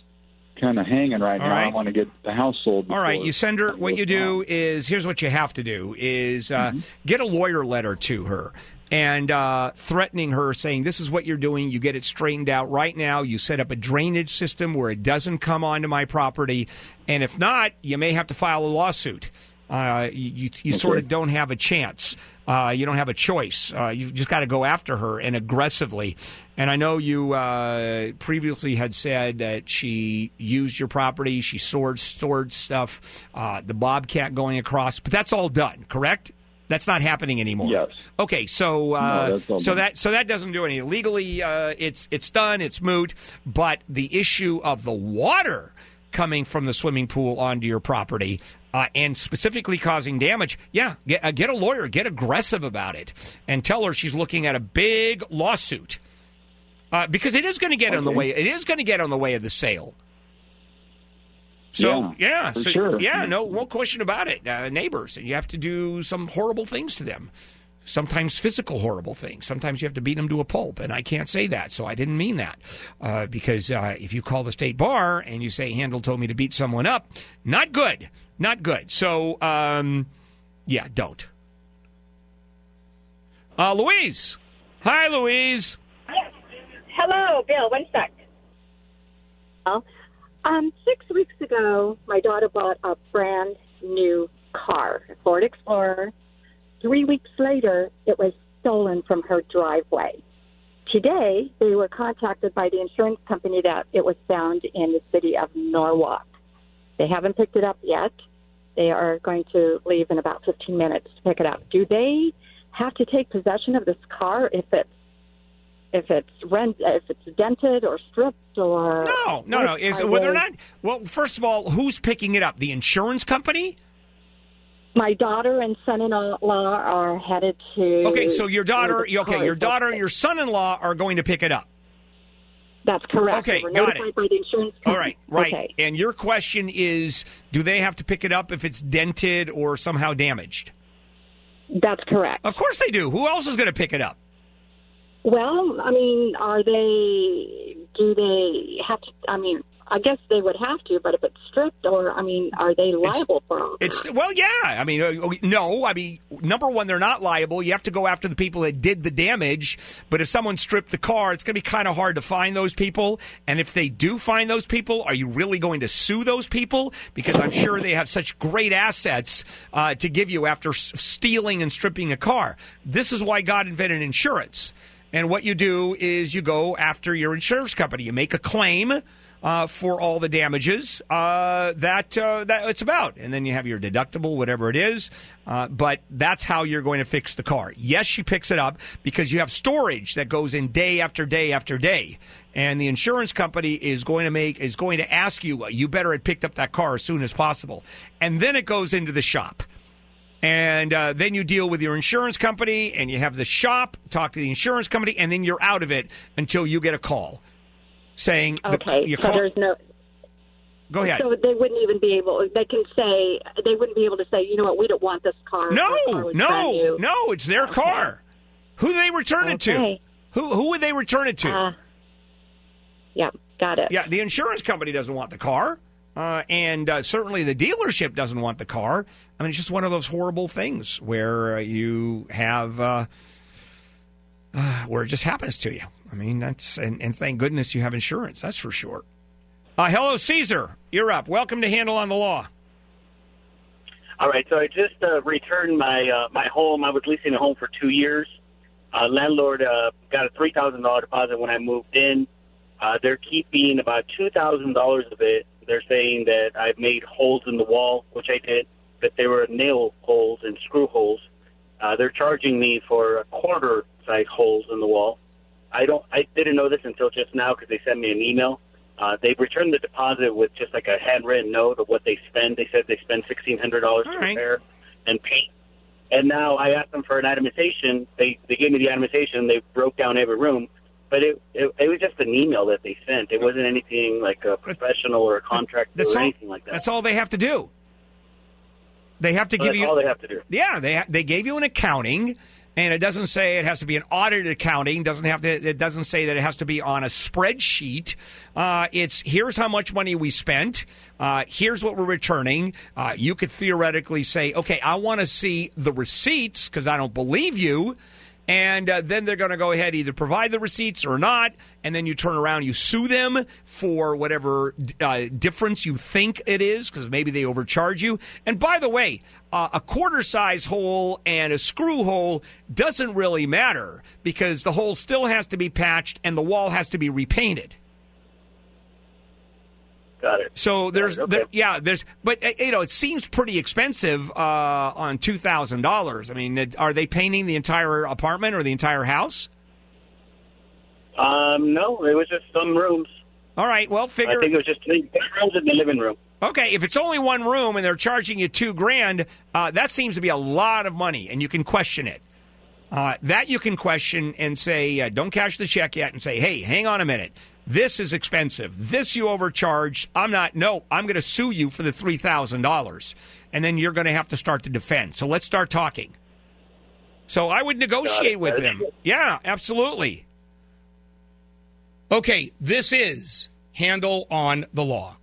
kind of hanging right All now. I want to get the house sold. All right, you send her. What you do is here's what you have to do: is uh, get a lawyer letter to her and uh, threatening her, saying this is what you're doing. You get it straightened out right now. You set up a drainage system where it doesn't come onto my property, and if not, you may have to file a lawsuit. Uh, you you, you sort of don't have a chance. Uh, you don't have a choice. Uh, you just got to go after her and aggressively. And I know you uh, previously had said that she used your property, she stored stored stuff, uh, the bobcat going across, but that's all done, correct? That's not happening anymore. Yes. Okay, so uh, No, so that so that doesn't do any legally. Uh, it's it's done. It's moot. But the issue of the water coming from the swimming pool onto your property uh, and specifically causing damage, yeah, get, uh, get a lawyer, get aggressive about it, and tell her she's looking at a big lawsuit uh, because it is going to get on the way. It is going to get on the way of the sale. So Yeah, yeah, so, sure. yeah, no, no question about it. Uh, neighbors, and you have to do some horrible things to them. Sometimes physical horrible things. Sometimes you have to beat them to a pulp, and I can't say that, so I didn't mean that. Uh, because uh, if you call the state bar and you say Handel told me to beat someone up, not good, not good. So um, yeah, don't. Uh, Louise, hi, Louise. Hello, Bill. One sec. Well, um, six weeks ago, my daughter bought a brand new car, Ford Explorer. Three weeks later, it was stolen from her driveway. Today, they were contacted by the insurance company that it was found in the city of Norwalk. They haven't picked it up yet. They are going to leave in about 15 minutes to pick it up. Do they have to take possession of this car if it's if it's rent if it's dented or stripped or No, no, no. Is well, they're not. Well, first of all, who's picking it up? The insurance company. My daughter and son-in-law are headed to. Okay, so your daughter. Okay, your daughter and your son-in-law are going to pick it up. That's correct. Okay, got it. by the insurance company. right, right. Okay. And your question is, do they have to pick it up if it's dented or somehow damaged? That's correct. Of course they do. Who else is going to pick it up? Well, I mean, are they? Do they have to? I mean, I guess they would have to, but if it's stripped, or I mean, are they liable for all? It's well, yeah. I mean, uh, no. I mean, number one, they're not liable. You have to go after the people that did the damage. But if someone stripped the car, it's going to be kind of hard to find those people. And if they do find those people, are you really going to sue those people? Because I'm sure they have such great assets uh, to give you after s- stealing and stripping a car. This is why God invented insurance. And what you do is you go after your insurance company. You make a claim uh, for all the damages uh, that uh, that it's about, and then you have your deductible, whatever it is. Uh, but that's how you're going to fix the car. Yes, she picks it up because you have storage that goes in day after day after day, and the insurance company is going to make is going to ask you, you better have picked up that car as soon as possible, and then it goes into the shop. And uh, then you deal with your insurance company, and you have the shop talk to the insurance company, and then you're out of it until you get a call saying Okay, you so call- there's no. Go ahead. So they wouldn't even be able. They can say they wouldn't be able to say, you know what, we don't want this car. Our car No, no, no. It's their car. Who do they return it to? Who who would they return it to? Uh, yeah, got it. Yeah, the insurance company doesn't want the car, uh, and uh, certainly the dealership doesn't want the car. I mean, it's just one of those horrible things where uh, you have uh, uh, where it just happens to you. I mean, that's and, and thank goodness you have insurance. That's for sure. Uh, hello, Caesar. You're up. Welcome to Handel on the Law. All right, so I just uh, returned my uh, my home. I was leasing a home for two years. Uh, landlord uh, got a three thousand dollar deposit when I moved in. Uh, they're keeping about two thousand dollars of it. They're saying that I've made holes in the wall, which I did, but they were nail holes and screw holes. Uh, they're charging me for a quarter size holes in the wall. I don't. I didn't know this until just now because they sent me an email. Uh, they returned the deposit with just like a handwritten note of what they spend. They said they spend sixteen hundred dollars to repair and paint. And now I asked them for an itemization. They they gave me the itemization. They broke down every room, but it it, it was just an email that they sent. It wasn't anything like a professional or a contract That's or all- anything like that. That's all they have to do. They have to give that's you all they have to do. Yeah, they they gave you an accounting, and it doesn't say it has to be an audited accounting. Doesn't have to. It doesn't say that it has to be on a spreadsheet. Uh, it's here's how much money we spent. Uh, here's what we're returning. Uh, you could theoretically say, okay, I want to see the receipts because I don't believe you. And uh, then they're going to go ahead either provide the receipts or not, and then you turn around, you sue them for whatever uh, difference you think it is, because maybe they overcharge you. And by the way, uh, a quarter size hole and a screw hole doesn't really matter because the hole still has to be patched and the wall has to be repainted. Got it. So there's, there, yeah, there's, but uh, you know, it seems pretty expensive uh, on two thousand dollars. I mean, it, are they painting the entire apartment or the entire house? Um, no, it was just some rooms. All right, well, figure. I think it was just three rooms in the living room. Okay, if it's only one room and they're charging you two grand, uh, that seems to be a lot of money, and you can question it. Uh, that you can question and say, uh, don't cash the check yet, and say, hey, hang on a minute. This is expensive. This you overcharged. I'm not, no, I'm going to sue you for the $3,000. And then you're going to have to start to defend. So let's start talking. So I would negotiate with him. Yeah, absolutely. Okay, this is Handel on the Law.